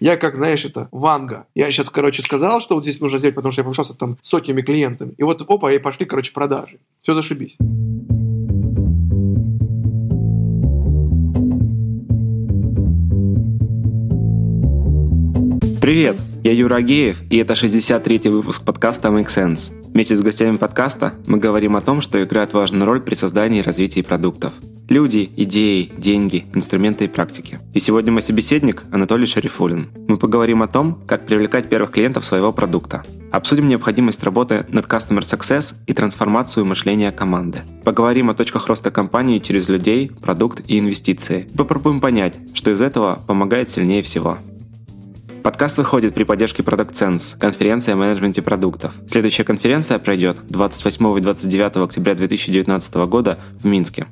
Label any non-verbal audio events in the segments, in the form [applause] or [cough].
Я, как знаешь, это Ванга. Я сейчас, короче, сказал, что вот здесь нужно сделать, потому что я пообщался там с сотнями клиентами. И вот, опа, и пошли, короче, продажи. Все зашибись. Привет, я Юра Агеев, и это 63-й выпуск подкаста Make Sense. Вместе с гостями подкаста мы говорим о том, что играет важную роль при создании и развитии продуктов. Люди, идеи, деньги, инструменты и практики. И сегодня мой собеседник Анатолий Шарифулин. Мы поговорим о том, как привлекать первых клиентов своего продукта. Обсудим необходимость работы над Customer Success и трансформацию мышления команды. Поговорим о точках роста компании через людей, продукт и инвестиции. Попробуем понять, что из этого помогает сильнее всего. Подкаст выходит при поддержке Product Sense, конференция о менеджменте продуктов. Следующая конференция пройдет 28 и 29 октября 2019 года в Минске.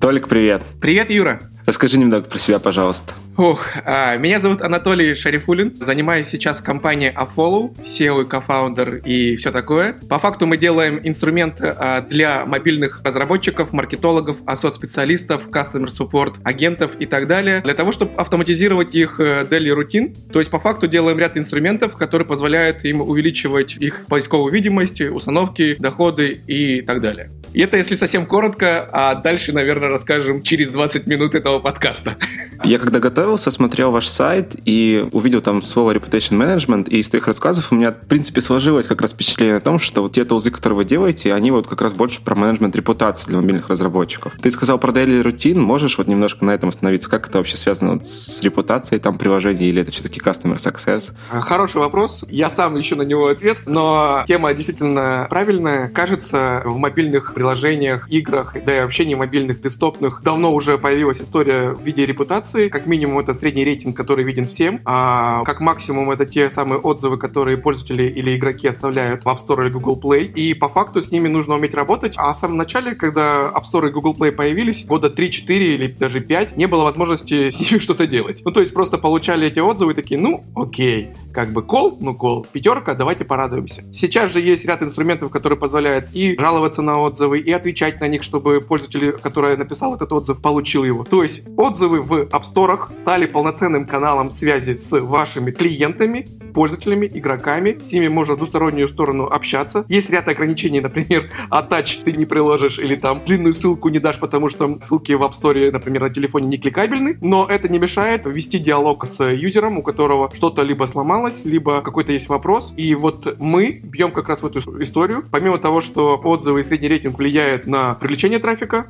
Толик, привет. Привет, Юра. Расскажи немного про себя, пожалуйста. Ух, а, меня зовут Анатолий Шарифулин. Занимаюсь сейчас компанией Afollow, SEO и кофаундер и все такое. По факту мы делаем инструмент а, для мобильных разработчиков, маркетологов, асот-специалистов, customer support, агентов и так далее, для того, чтобы автоматизировать их э, daily рутин. То есть по факту делаем ряд инструментов, которые позволяют им увеличивать их поисковую видимость, установки, доходы и так далее. И это если совсем коротко, а дальше, наверное, расскажем через 20 минут этого подкаста. Я когда готовился, смотрел ваш сайт и увидел там слово reputation management, и из твоих рассказов у меня, в принципе, сложилось как раз впечатление о том, что вот те тулзы, которые вы делаете, они вот как раз больше про менеджмент репутации для мобильных разработчиков. Ты сказал про daily routine, можешь вот немножко на этом остановиться? Как это вообще связано вот с репутацией там приложения, или это все-таки customer success? Хороший вопрос. Я сам ищу на него ответ, но тема действительно правильная. Кажется, в мобильных приложениях играх, да и вообще не мобильных, десктопных, давно уже появилась история в виде репутации. Как минимум, это средний рейтинг, который виден всем. А как максимум, это те самые отзывы, которые пользователи или игроки оставляют в App Store или Google Play. И по факту с ними нужно уметь работать. А в самом начале, когда App Store и Google Play появились, года 3-4 или даже 5, не было возможности [laughs] с ними что-то делать. Ну, то есть просто получали эти отзывы и такие, ну, окей, как бы кол, ну, кол, пятерка, давайте порадуемся. Сейчас же есть ряд инструментов, которые позволяют и жаловаться на отзывы, и отвечать на них, чтобы пользователь, который написал этот отзыв, получил его. То есть отзывы в App Store стали полноценным каналом связи с вашими клиентами, пользователями, игроками. С ними можно в двустороннюю сторону общаться. Есть ряд ограничений, например, атач ты не приложишь или там длинную ссылку не дашь, потому что ссылки в App Store, например, на телефоне не кликабельны. Но это не мешает вести диалог с юзером, у которого что-то либо сломалось, либо какой-то есть вопрос. И вот мы бьем как раз в эту историю. Помимо того, что отзывы и средний рейтинг влияет на привлечение трафика,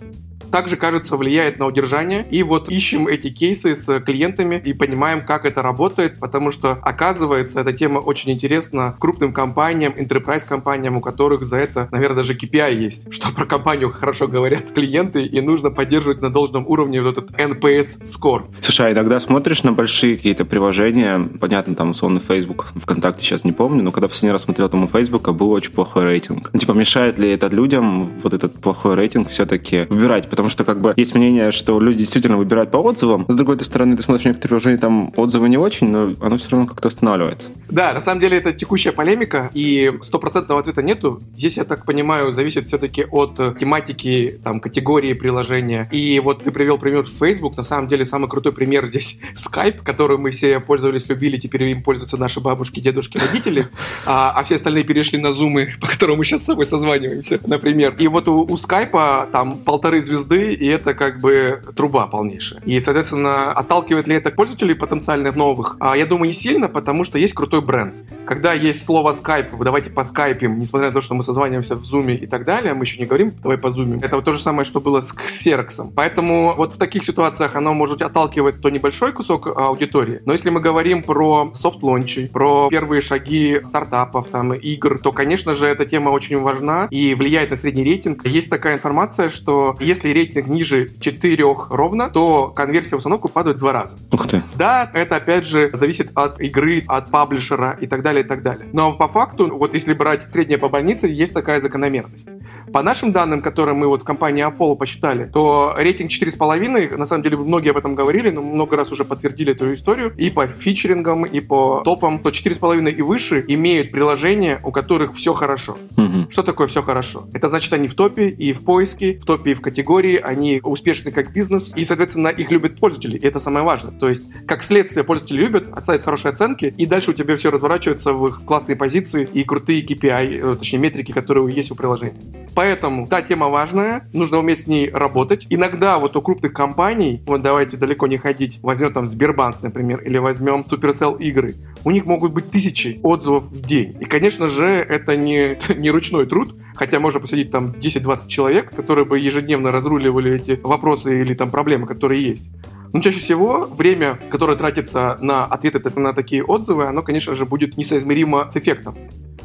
также, кажется, влияет на удержание. И вот ищем эти кейсы с клиентами и понимаем, как это работает, потому что, оказывается, эта тема очень интересна крупным компаниям, enterprise компаниям, у которых за это, наверное, даже KPI есть, [laughs] что про компанию хорошо говорят клиенты, и нужно поддерживать на должном уровне вот этот NPS score. Слушай, а иногда смотришь на большие какие-то приложения, понятно, там, условно, Facebook, ВКонтакте сейчас не помню, но когда последний раз смотрел, там у Facebook был очень плохой рейтинг. Типа, мешает ли это людям, вот этот плохой рейтинг, все-таки выбирать? Потому что как бы есть мнение, что люди действительно выбирают по отзывам. С другой стороны, ты смотришь некоторые приложения, там отзывы не очень, но оно все равно как-то останавливается. Да, на самом деле это текущая полемика, и стопроцентного ответа нету. Здесь, я так понимаю, зависит все-таки от тематики, там, категории приложения. И вот ты привел пример Facebook. На самом деле, самый крутой пример здесь [laughs] Skype, который мы все пользовались, любили, теперь им пользуются наши бабушки, дедушки, родители, а, а все остальные перешли на зумы, [laughs] по которым мы сейчас с собой созваниваемся, например. И вот у, Skype там полторы звезды звезды, и это как бы труба полнейшая. И, соответственно, отталкивает ли это пользователей потенциальных новых? А, я думаю, не сильно, потому что есть крутой бренд. Когда есть слово Skype, давайте по скайпим, несмотря на то, что мы созваниваемся в Zoom и так далее, мы еще не говорим, давай по Zoom. Это вот то же самое, что было с Xerox. Поэтому вот в таких ситуациях оно может отталкивать то небольшой кусок аудитории. Но если мы говорим про софт-лончи, про первые шаги стартапов, там, игр, то, конечно же, эта тема очень важна и влияет на средний рейтинг. Есть такая информация, что если рейтинг ниже 4 ровно, то конверсия в установку падает в два раза. Ух ты. Да, это опять же зависит от игры, от паблишера и так далее, и так далее. Но по факту, вот если брать среднее по больнице, есть такая закономерность. По нашим данным, которые мы вот в компании Apollo посчитали, то рейтинг 4,5, на самом деле многие об этом говорили, но много раз уже подтвердили эту историю, и по фичерингам, и по топам, то 4,5 и выше имеют приложения, у которых все хорошо. Угу. Что такое все хорошо? Это значит, они в топе и в поиске, в топе и в категории, истории, они успешны как бизнес, и, соответственно, их любят пользователи, и это самое важное. То есть, как следствие, пользователи любят, оставят хорошие оценки, и дальше у тебя все разворачивается в их классные позиции и крутые KPI, э, точнее, метрики, которые есть у приложения. Поэтому, та тема важная, нужно уметь с ней работать. Иногда вот у крупных компаний, вот давайте далеко не ходить, возьмем там Сбербанк, например, или возьмем Supercell игры, у них могут быть тысячи отзывов в день. И, конечно же, это не, [laughs] не ручной труд, хотя можно посадить там 10-20 человек, которые бы ежедневно разруливали эти вопросы или там проблемы, которые есть. Но чаще всего время, которое тратится на ответы на такие отзывы, оно, конечно же, будет несоизмеримо с эффектом.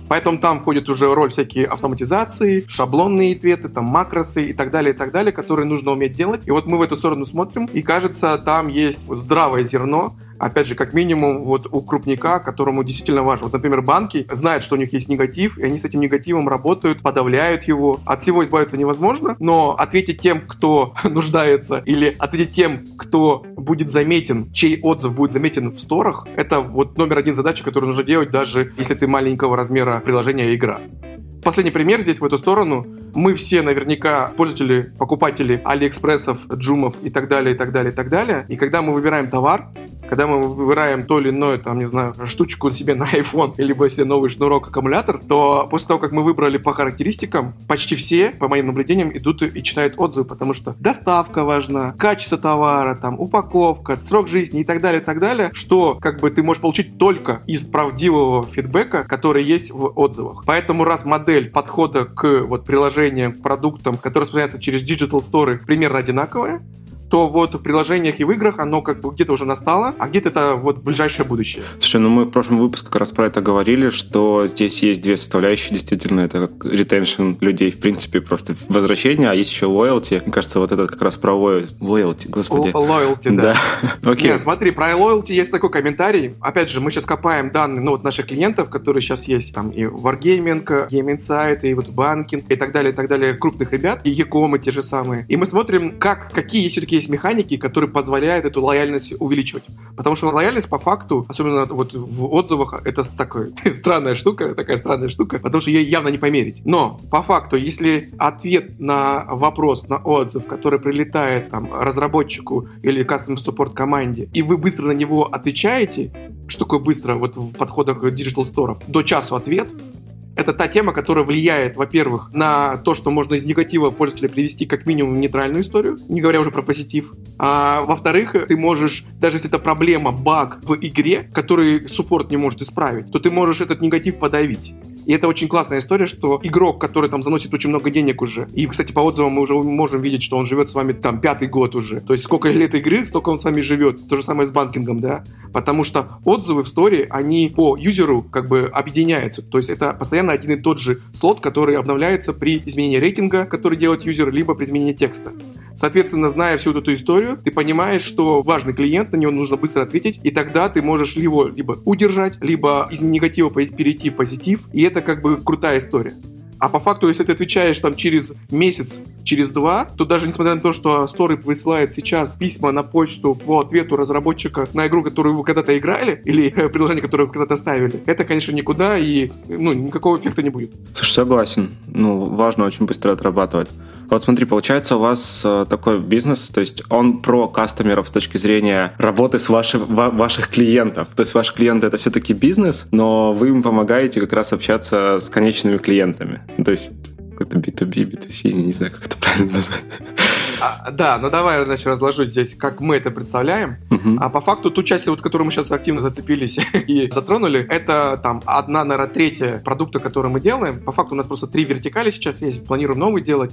Поэтому там входит уже роль всякие автоматизации, шаблонные ответы, там макросы и так далее, и так далее, которые нужно уметь делать. И вот мы в эту сторону смотрим, и кажется, там есть здравое зерно, опять же, как минимум, вот у крупника, которому действительно важно. Вот, например, банки знают, что у них есть негатив, и они с этим негативом работают, подавляют его. От всего избавиться невозможно, но ответить тем, кто [laughs] нуждается, или ответить тем, кто будет заметен, чей отзыв будет заметен в сторах, это вот номер один задача, которую нужно делать, даже если ты маленького размера приложения игра. Последний пример здесь в эту сторону. Мы все наверняка пользователи, покупатели Алиэкспрессов, Джумов и так далее, и так далее, и так далее. И когда мы выбираем товар, когда мы выбираем то или иное, там, не знаю, штучку себе на iPhone, [laughs] либо себе новый шнурок, аккумулятор, то после того, как мы выбрали по характеристикам, почти все, по моим наблюдениям, идут и читают отзывы, потому что доставка важна, качество товара, там, упаковка, срок жизни и так далее, и так далее, что как бы ты можешь получить только из правдивого фидбэка, который есть в отзывах. Поэтому раз модель подхода к вот приложениям, продуктам, которые распространяются через Digital Store, примерно одинаковая, то вот в приложениях и в играх оно как бы где-то уже настало, а где-то это вот ближайшее будущее. Слушай, ну мы в прошлом выпуске как раз про это говорили, что здесь есть две составляющие, действительно, это как ретеншн людей, в принципе, просто возвращение, а есть еще loyalty. Мне кажется, вот это как раз про loyalty, господи. Loyalty, да. да. [laughs] Окей. Нет, смотри, про loyalty есть такой комментарий. Опять же, мы сейчас копаем данные, ну, вот наших клиентов, которые сейчас есть, там, и Wargaming, Game Insight, и вот банкинг, и так далее, и так далее, крупных ребят, и Якомы те же самые. И мы смотрим, как, какие все-таки есть механики, которые позволяют эту лояльность увеличивать. Потому что лояльность по факту, особенно вот в отзывах, это такая [laughs] странная штука, такая странная штука, потому что ее явно не померить. Но по факту, если ответ на вопрос, на отзыв, который прилетает там разработчику или customer support команде, и вы быстро на него отвечаете, что такое быстро вот в подходах Digital Store, до часу ответ, это та тема, которая влияет, во-первых, на то, что можно из негатива пользователя привести как минимум нейтральную историю, не говоря уже про позитив. А во-вторых, ты можешь, даже если это проблема, баг в игре, который суппорт не может исправить, то ты можешь этот негатив подавить. И это очень классная история, что игрок, который там заносит очень много денег уже, и, кстати, по отзывам мы уже можем видеть, что он живет с вами там пятый год уже. То есть сколько лет игры, столько он с вами живет. То же самое с банкингом, да? Потому что отзывы в сторе, они по юзеру как бы объединяются. То есть это постоянно один и тот же слот, который обновляется при изменении рейтинга, который делает юзер, либо при изменении текста. Соответственно, зная всю эту историю, ты понимаешь, что важный клиент, на него нужно быстро ответить, и тогда ты можешь его либо удержать, либо из негатива перейти в позитив, и это как бы крутая история. А по факту, если ты отвечаешь там через месяц, через два, то даже несмотря на то, что Story присылает сейчас письма на почту по ответу разработчика на игру, которую вы когда-то играли, [laughs] или э, приложение, которое вы когда-то ставили, это, конечно, никуда и ну, никакого эффекта не будет. Слушай, согласен. Ну, важно очень быстро отрабатывать. Вот смотри, получается у вас э, такой бизнес, то есть он про кастомеров с точки зрения работы с ваши, ва, ваших клиентов. То есть ваши клиенты это все-таки бизнес, но вы им помогаете как раз общаться с конечными клиентами. То есть это B2B, B2C, я не знаю, как это правильно назвать. А, да, ну давай, значит, разложу здесь, как мы это представляем. Угу. А по факту ту часть, вот, которую мы сейчас активно зацепились [laughs] и затронули, это там одна, наверное, третья продукта, который мы делаем. По факту у нас просто три вертикали сейчас есть, планируем новый делать.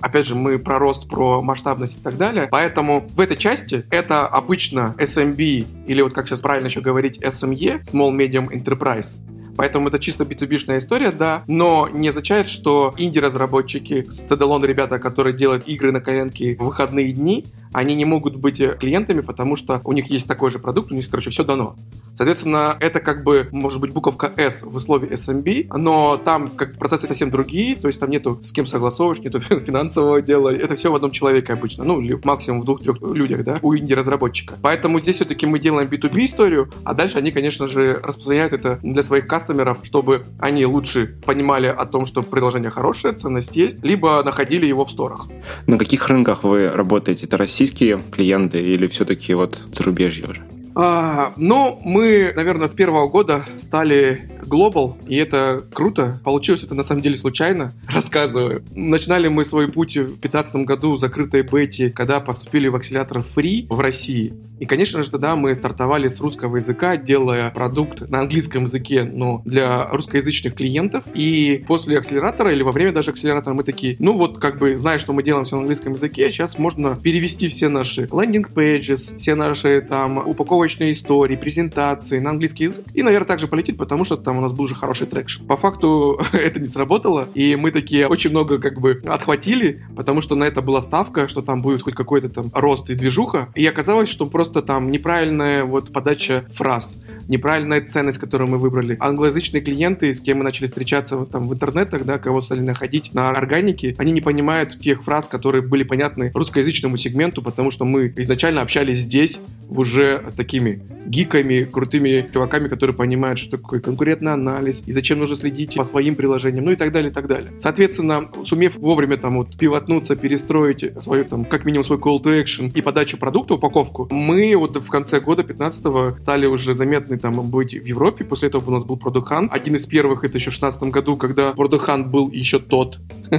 Опять же, мы про рост, про масштабность и так далее. Поэтому в этой части это обычно SMB или вот как сейчас правильно еще говорить SME, Small Medium Enterprise. Поэтому это чисто B2B-шная история, да, но не означает, что инди-разработчики, стендалон ребята, которые делают игры на коленке в выходные дни, они не могут быть клиентами, потому что у них есть такой же продукт, у них, короче, все дано. Соответственно, это как бы, может быть, буковка S в условии SMB, но там как процессы совсем другие, то есть там нету с кем согласовываешь, нету [laughs] финансового дела, это все в одном человеке обычно, ну, или максимум в двух-трех людях, да, у инди-разработчика. Поэтому здесь все-таки мы делаем B2B историю, а дальше они, конечно же, распространяют это для своих кастомеров, чтобы они лучше понимали о том, что приложение хорошее, ценность есть, либо находили его в сторах. На каких рынках вы работаете? Это российские клиенты или все-таки вот зарубежье уже? А, ну, мы, наверное, с первого года стали Global, и это круто. Получилось это на самом деле случайно, рассказываю. Начинали мы свой путь в 2015 году в закрытой бете, когда поступили в акселератор Free в России. И, конечно же, тогда мы стартовали с русского языка, делая продукт на английском языке, но для русскоязычных клиентов. И после акселератора или во время даже акселератора мы такие, ну вот как бы, зная, что мы делаем все на английском языке, сейчас можно перевести все наши pages, все наши там упаковочные истории, презентации на английский язык. И, наверное, также полетит, потому что там у нас был уже хороший traction. По факту [laughs] это не сработало, и мы такие очень много как бы отхватили, потому что на это была ставка, что там будет хоть какой-то там рост и движуха. И оказалось, что просто там неправильная вот подача фраз, неправильная ценность, которую мы выбрали. Англоязычные клиенты, с кем мы начали встречаться там в интернетах, да, кого стали находить на органике, они не понимают тех фраз, которые были понятны русскоязычному сегменту, потому что мы изначально общались здесь уже такими гиками, крутыми чуваками, которые понимают, что такое конкурентный анализ и зачем нужно следить по своим приложениям, ну и так далее, и так далее. Соответственно, сумев вовремя там вот пивотнуться, перестроить свою там, как минимум свой call to action и подачу продукта, упаковку, мы вот в конце года 15-го стали уже заметны там быть в Европе. После этого у нас был Product Hunt. Один из первых это еще в 16 году, когда Product Hunt был еще тот. [laughs]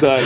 Да,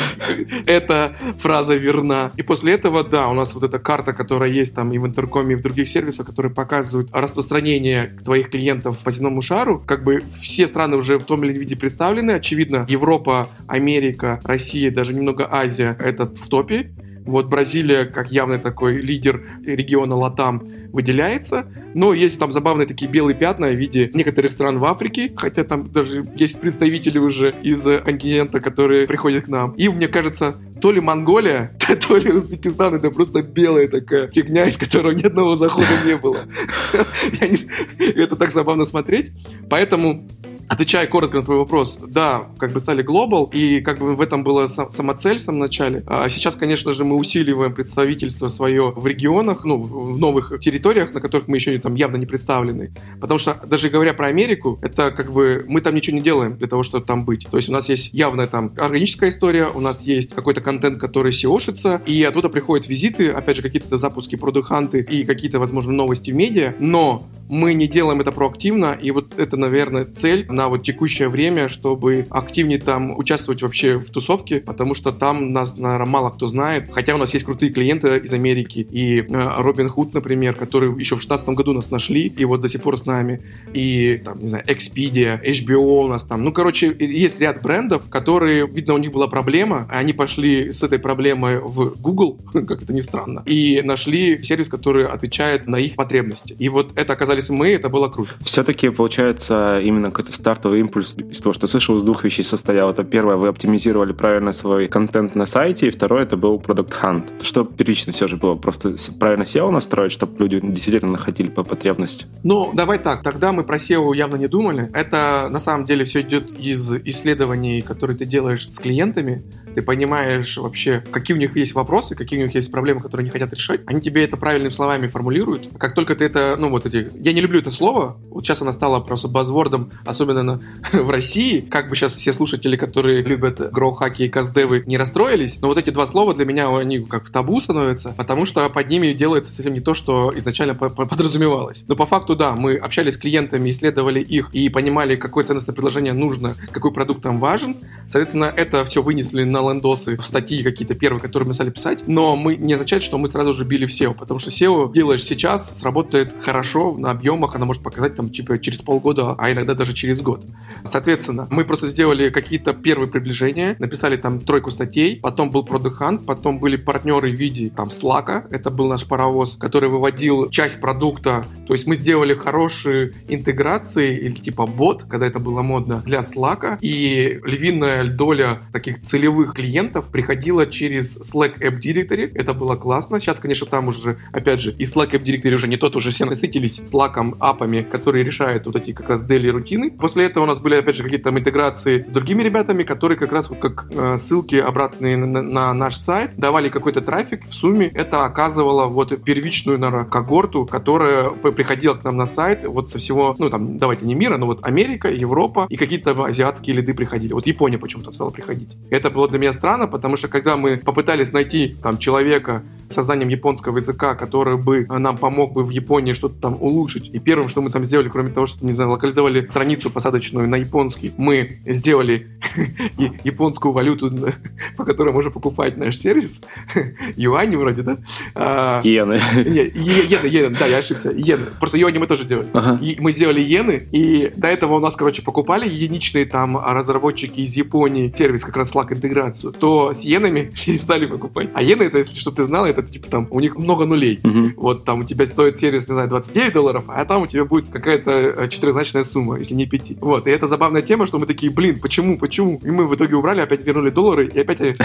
эта фраза верна. И после этого, да, у нас вот эта карта, которая есть там и в интеркоме, и в других сервисах, которые показывают распространение твоих клиентов по земному шару, как бы все страны уже в том или ином виде представлены. Очевидно, Европа, Америка, Россия, даже немного Азия, это в топе. Вот Бразилия, как явный такой лидер региона Латам, выделяется. Но есть там забавные такие белые пятна в виде некоторых стран в Африке, хотя там даже есть представители уже из континента, которые приходят к нам. И мне кажется, то ли Монголия, [laughs] то ли Узбекистан, это просто белая такая фигня, из которой ни одного захода не было. [laughs] Это так забавно смотреть. Поэтому Отвечая коротко на твой вопрос, да, как бы стали глобал, и как бы в этом была самоцель в самом начале. А сейчас, конечно же, мы усиливаем представительство свое в регионах, ну, в новых территориях, на которых мы еще там явно не представлены. Потому что даже говоря про Америку, это как бы мы там ничего не делаем для того, чтобы там быть. То есть у нас есть явная там органическая история, у нас есть какой-то контент, который SEO-шится, и оттуда приходят визиты, опять же, какие-то запуски, продуханты и какие-то, возможно, новости в медиа, но мы не делаем это проактивно, и вот это, наверное, цель на вот текущее время, чтобы активнее там участвовать вообще в тусовке, потому что там нас, наверное, мало кто знает, хотя у нас есть крутые клиенты из Америки, и э, Робин Худ, например, который еще в 2016 году нас нашли, и вот до сих пор с нами, и, там, не знаю, Expedia, HBO у нас там, ну, короче, есть ряд брендов, которые, видно, у них была проблема, они пошли с этой проблемой в Google, [laughs] как это ни странно, и нашли сервис, который отвечает на их потребности. И вот это оказались мы, это было круто. Все-таки, получается, именно какой-то стартовый импульс из того, что слышал, из двух вещей состоял. Это первое, вы оптимизировали правильно свой контент на сайте, и второе, это был Product Hunt. Что первично все же было? Просто правильно SEO настроить, чтобы люди действительно находили по потребности? Ну, давай так. Тогда мы про SEO явно не думали. Это, на самом деле, все идет из исследований, которые ты делаешь с клиентами. Ты понимаешь вообще, какие у них есть вопросы, какие у них есть проблемы, которые они хотят решать. Они тебе это правильными словами формулируют. Как только ты это, ну, вот эти... Я не люблю это слово. Вот сейчас оно стало просто базвордом, особенно на, [laughs] в России. Как бы сейчас все слушатели, которые любят гроу-хаки и каздевы, не расстроились. Но вот эти два слова для меня, они как в табу становятся, потому что под ними делается совсем не то, что изначально подразумевалось. Но по факту, да, мы общались с клиентами, исследовали их и понимали, какое ценностное предложение нужно, какой продукт там важен. Соответственно, это все вынесли на лендосы в статьи какие-то первые, которые мы стали писать. Но мы не означает, что мы сразу же били в SEO, потому что SEO делаешь сейчас, сработает хорошо на объемах, она может показать там типа через полгода, а иногда даже через год. Соответственно, мы просто сделали какие-то первые приближения, написали там тройку статей, потом был Product Hunt, потом были партнеры в виде там Slack, это был наш паровоз, который выводил часть продукта, то есть мы сделали хорошие интеграции или типа бот, когда это было модно, для Slack, и львиная доля таких целевых клиентов приходила через Slack App Directory, это было классно, сейчас, конечно, там уже, опять же, и Slack App Directory уже не тот, уже все насытились Slack апами, которые решают вот эти как раз daily рутины. После этого у нас были опять же, какие-то там интеграции с другими ребятами, которые как раз вот как э, ссылки обратные на, на наш сайт давали какой-то трафик. В сумме это оказывало вот первичную, наверное, когорту, которая приходила к нам на сайт вот со всего, ну там, давайте не мира, но вот Америка, Европа и какие-то азиатские лиды приходили. Вот Япония почему-то стала приходить. Это было для меня странно, потому что когда мы попытались найти там человека с созданием японского языка, который бы нам помог бы в Японии что-то там улучшить, и первым, что мы там сделали, кроме того, что, не знаю, локализовали страницу посадочную на японский. Мы сделали [laughs] японскую валюту, [laughs] по которой можно покупать наш сервис. [laughs] Юани вроде, да? А, иены. Иены, иены, да, я ошибся. Иены. Просто юани мы тоже делали. Ага. И мы сделали иены, и до этого у нас, короче, покупали единичные там разработчики из Японии сервис как раз Slack интеграцию, то с иенами перестали покупать. А иены, это, если чтобы ты знал, это типа там у них много нулей. Угу. Вот там у тебя стоит сервис, не знаю, 29 долларов, а там у тебя будет какая-то э, четырехзначная сумма, если не пяти. Вот, и это забавная тема, что мы такие, блин, почему, почему? И мы в итоге убрали, опять вернули доллары, и опять [laughs]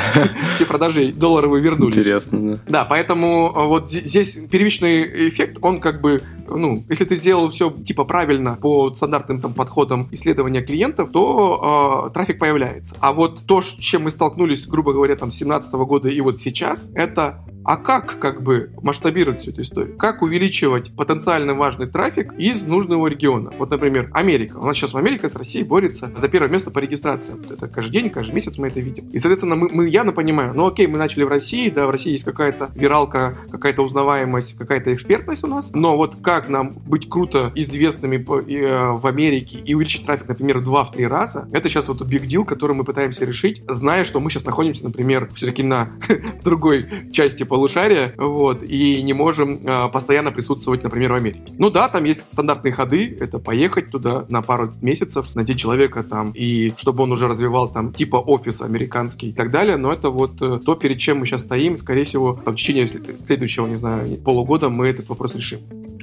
все продажи долларовые вернулись. Интересно, да. Да, поэтому а, вот здесь первичный эффект, он как бы ну, если ты сделал все типа правильно по стандартным там подходам исследования клиентов, то э, трафик появляется. А вот то, с чем мы столкнулись, грубо говоря, там с 2017 года и вот сейчас, это а как как бы масштабировать всю эту историю? Как увеличивать потенциально важный трафик из нужного региона? Вот, например, Америка. У нас сейчас Америка с Россией борется за первое место по регистрациям. Это каждый день, каждый месяц мы это видим. И, соответственно, мы, мы явно понимаем, ну окей, мы начали в России, да, в России есть какая-то виралка, какая-то узнаваемость, какая-то экспертность у нас, но вот как нам быть круто известными э, в Америке и увеличить трафик, например, в 2-3 раза, это сейчас вот big deal, который мы пытаемся решить, зная, что мы сейчас находимся, например, все-таки на [laughs] другой части по полушария, вот, и не можем э, постоянно присутствовать, например, в Америке. Ну да, там есть стандартные ходы, это поехать туда на пару месяцев, найти человека там, и чтобы он уже развивал там типа офис американский и так далее, но это вот э, то, перед чем мы сейчас стоим, скорее всего, там, в течение следующего, не знаю, полугода мы этот вопрос решим.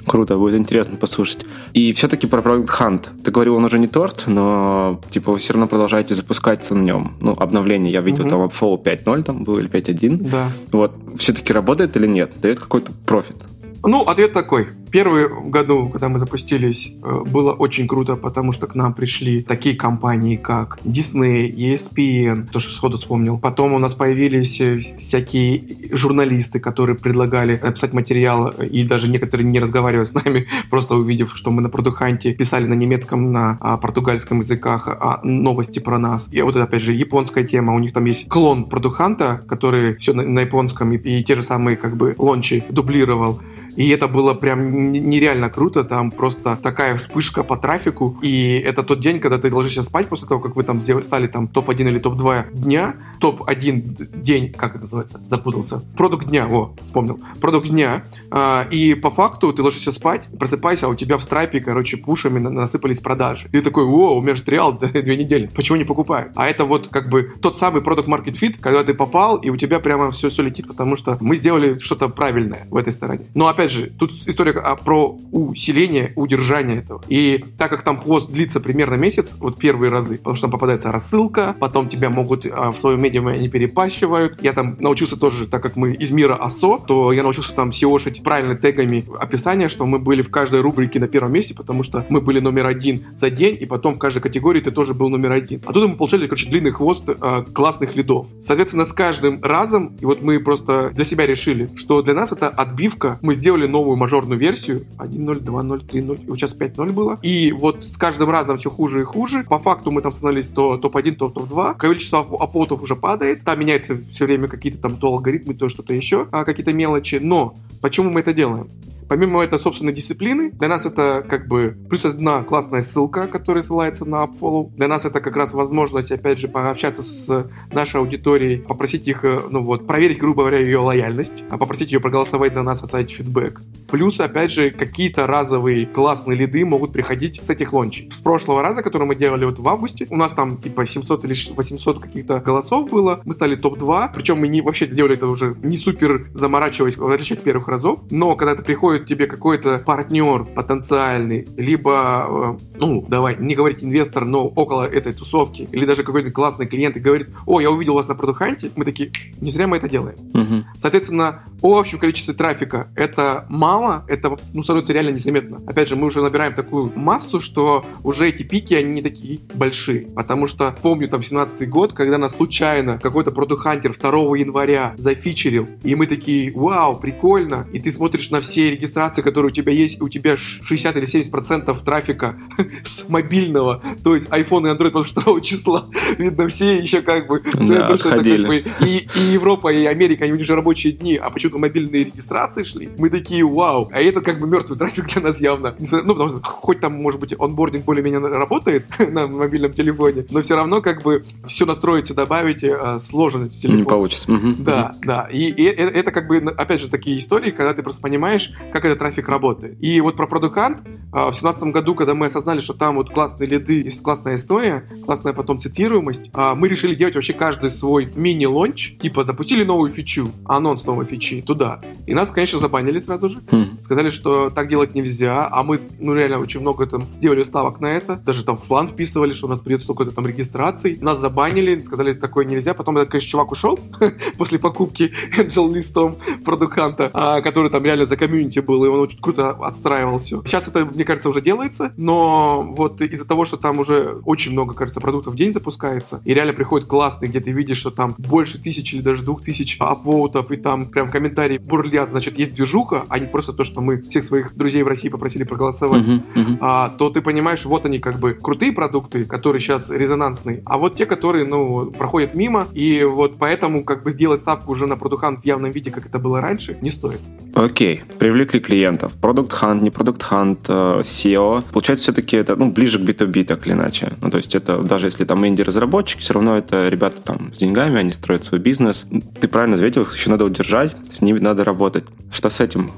Круто, будет интересно послушать. И все-таки про Product Hunt. Ты говорил, он уже не торт, но типа вы все равно продолжаете запускаться на нем. Ну, обновление я видел, угу. там Flow 5.0 там был или 5.1. Да. Вот, все-таки работает или нет? Дает какой-то профит? Ну, ответ такой. Первый году, когда мы запустились, э, было очень круто, потому что к нам пришли такие компании, как Disney, ESPN, то, что сходу вспомнил. Потом у нас появились э, всякие журналисты, которые предлагали писать материал, и даже некоторые не разговаривая с нами, [laughs] просто увидев, что мы на Продуханте писали на немецком, на а, португальском языках а, новости про нас. И вот это, опять же, японская тема. У них там есть клон Продуханта, который все на, на японском и, и те же самые как бы лончи дублировал. И это было прям нереально круто. Там просто такая вспышка по трафику. И это тот день, когда ты ложишься спать после того, как вы там стали там топ-1 или топ-2 дня. Топ-1 день, как это называется? Запутался. Продукт дня, о, вспомнил. Продукт дня. А, и по факту ты ложишься спать, просыпайся, а у тебя в страйпе, короче, пушами насыпались продажи. И ты такой, о, у меня же триал [laughs] две недели. Почему не покупают? А это вот как бы тот самый продукт market fit, когда ты попал, и у тебя прямо все, все летит, потому что мы сделали что-то правильное в этой стороне. Но опять же, тут история про усиление, удержание этого. И так как там хвост длится примерно месяц, вот первые разы, потому что там попадается рассылка, потом тебя могут а, в своем медиуме они перепащивают. Я там научился тоже, так как мы из мира АСО, то я научился там SEO-шить правильно тегами описания, что мы были в каждой рубрике на первом месте, потому что мы были номер один за день, и потом в каждой категории ты тоже был номер один. А тут мы получали, короче, длинный хвост э, классных лидов. Соответственно, с каждым разом, и вот мы просто для себя решили, что для нас это отбивка. Мы сделали новую мажорную версию 1.0, 2.0, 3.0, и вот сейчас 5.0 было. И вот с каждым разом все хуже и хуже. По факту мы там становились то топ-1, то топ-2. Количество оплотов уже падает. Там меняется все время какие-то там то алгоритмы, то что-то еще, а, какие-то мелочи. Но почему мы это делаем? Помимо этой собственной дисциплины, для нас это как бы плюс одна классная ссылка, которая ссылается на AppFollow. Для нас это как раз возможность, опять же, пообщаться с нашей аудиторией, попросить их, э, ну вот, проверить, грубо говоря, ее лояльность, а попросить ее проголосовать за нас, оставить фидбэк. Плюс, опять же, какие-то разовые классные лиды могут приходить с этих лончей. С прошлого раза, который мы делали вот в августе, у нас там типа 700 или 800 каких-то голосов было, мы стали топ-2, причем мы не, вообще делали это уже не супер заморачиваясь, в отличие от первых разов, но когда ты приходит тебе какой-то партнер потенциальный, либо, э, ну, давай, не говорить инвестор, но около этой тусовки, или даже какой-то классный клиент и говорит, о, я увидел вас на продуханте, мы такие, не зря мы это делаем. Угу. Соответственно, о общем количестве трафика это мало, это ну, становится реально незаметно. Опять же, мы уже набираем такую массу, что уже эти пики, они не такие большие. Потому что помню там 17 год, когда нас случайно какой-то продухантер 2 января зафичерил, и мы такие, вау, прикольно, и ты смотришь на все регистрации, которые у тебя есть, у тебя 60 или 70 процентов трафика [laughs] с мобильного, то есть iPhone и Android, потому что 2 числа, видно, все еще как бы, да, как бы и, и Европа, и Америка, они уже рабочие дни, а почему-то мобильные регистрации шли. Мы такие, вау. А это как бы мертвый трафик для нас явно. Ну, потому что хоть там, может быть, онбординг более-менее работает [laughs] на мобильном телефоне, но все равно как бы все настроить и добавить э, сложно телефон. Не получится. Да, да. И, и это, это как бы, опять же, такие истории, когда ты просто понимаешь, как этот трафик работает. И вот про э, в семнадцатом году, когда мы осознали, что там вот классные лиды, есть классная история, классная потом цитируемость, э, мы решили делать вообще каждый свой мини-лонч, типа запустили новую фичу, анонс новой фичи туда. И нас, конечно, забанили сразу же. Хм. Сказали, что так делать нельзя, а мы, ну, реально очень много там сделали ставок на это. Даже там в план вписывали, что у нас придет столько-то там регистраций. Нас забанили, сказали, такое нельзя. Потом этот, конечно, чувак ушел [laughs] после покупки [laughs] Angel листом продуканта, а, который там реально за комьюнити был, и он очень круто отстраивал все. Сейчас это, мне кажется, уже делается, но вот из-за того, что там уже очень много, кажется, продуктов в день запускается, и реально приходит классный, где ты видишь, что там больше тысячи или даже двух тысяч апвоутов, и там прям комментарии бурлят, значит, есть движуха, а не просто то, что мы всех своих друзей в России попросили проголосовать, uh-huh, uh-huh. А, то ты понимаешь, вот они как бы крутые продукты, которые сейчас резонансные, а вот те, которые, ну, проходят мимо, и вот поэтому как бы сделать ставку уже на Hunt в явном виде, как это было раньше, не стоит. Окей, okay. привлекли клиентов. Product Hunt, не Product Hunt, э, SEO. Получается, все-таки это, ну, ближе к B2B, так или иначе. Ну, то есть это, даже если там инди-разработчики, все равно это ребята там с деньгами, они строят свой бизнес. Ты правильно ответил, их еще надо удержать, с ними надо работать. Что с этим?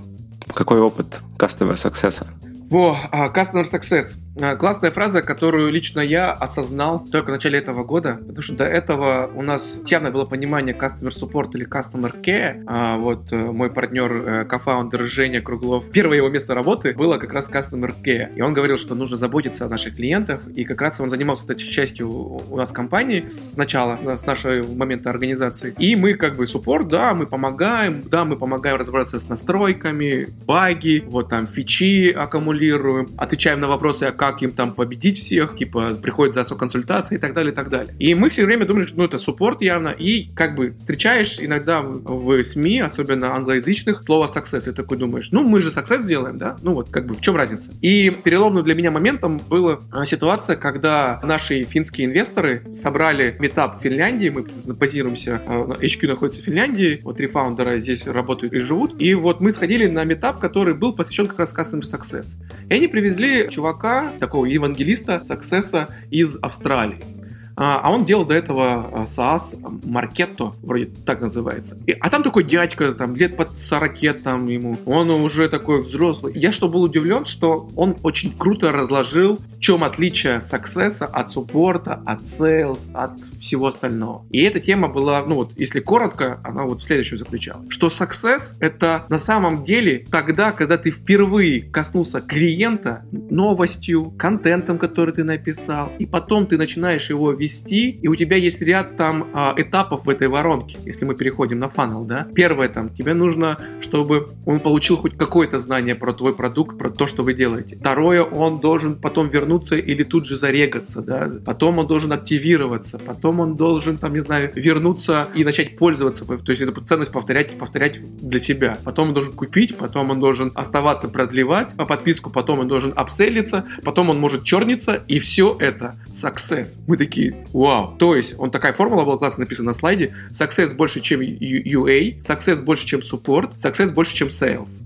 Какой опыт Customer Success? Во, uh, Customer Success. А, классная фраза, которую лично я осознал только в начале этого года, потому что до этого у нас явно было понимание Customer Support или Customer Care. А вот э, мой партнер, э, кофаундер Женя Круглов, первое его место работы было как раз Customer Care. И он говорил, что нужно заботиться о наших клиентах, и как раз он занимался этой частью у нас компании с начала, с нашего момента организации. И мы как бы суппорт, да, мы помогаем, да, мы помогаем разобраться с настройками, баги, вот там фичи аккумулируем, отвечаем на вопросы, а как им там победить всех, типа, приходит за консультации и так далее, и так далее. И мы все время думали, что ну, это суппорт явно, и как бы встречаешь иногда в, в СМИ, особенно англоязычных, слово success, и такой думаешь, ну, мы же success делаем, да? Ну, вот, как бы, в чем разница? И переломным для меня моментом была а, ситуация, когда наши финские инвесторы собрали метап в Финляндии, мы базируемся, а, HQ находится в Финляндии, вот три фаундера здесь работают и живут, и вот мы сходили на метап, который был посвящен как раз Customer Success. И они привезли чувака, такого евангелиста Саксеса из Австралии. А, а он делал до этого а, SaaS Маркетто, вроде так называется. И, а там такой дядька, там, лет под 40 там ему, он уже такой взрослый. Я что был удивлен, что он очень круто разложил, в чем отличие Success от суппорта, от sales, от всего остального. И эта тема была, ну вот, если коротко, она вот в следующем заключалась. Что Success это на самом деле тогда, когда ты впервые коснулся клиента новостью, контентом, который ты написал, и потом ты начинаешь его вести ввести, и у тебя есть ряд там а, этапов в этой воронке, если мы переходим на фанал, да. Первое там, тебе нужно, чтобы он получил хоть какое-то знание про твой продукт, про то, что вы делаете. Второе, он должен потом вернуться или тут же зарегаться, да. Потом он должен активироваться, потом он должен, там, не знаю, вернуться и начать пользоваться. То есть это ценность повторять и повторять для себя. Потом он должен купить, потом он должен оставаться продлевать по подписку, потом он должен апселиться, потом он может черниться, и все это success. Мы такие, Вау. То есть, он такая формула была классно написана на слайде. Success больше, чем UA, success больше, чем support, success больше, чем sales.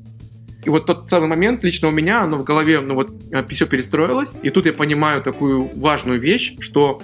И вот тот самый момент лично у меня, оно в голове, ну вот, э, все перестроилось. И тут я понимаю такую важную вещь, что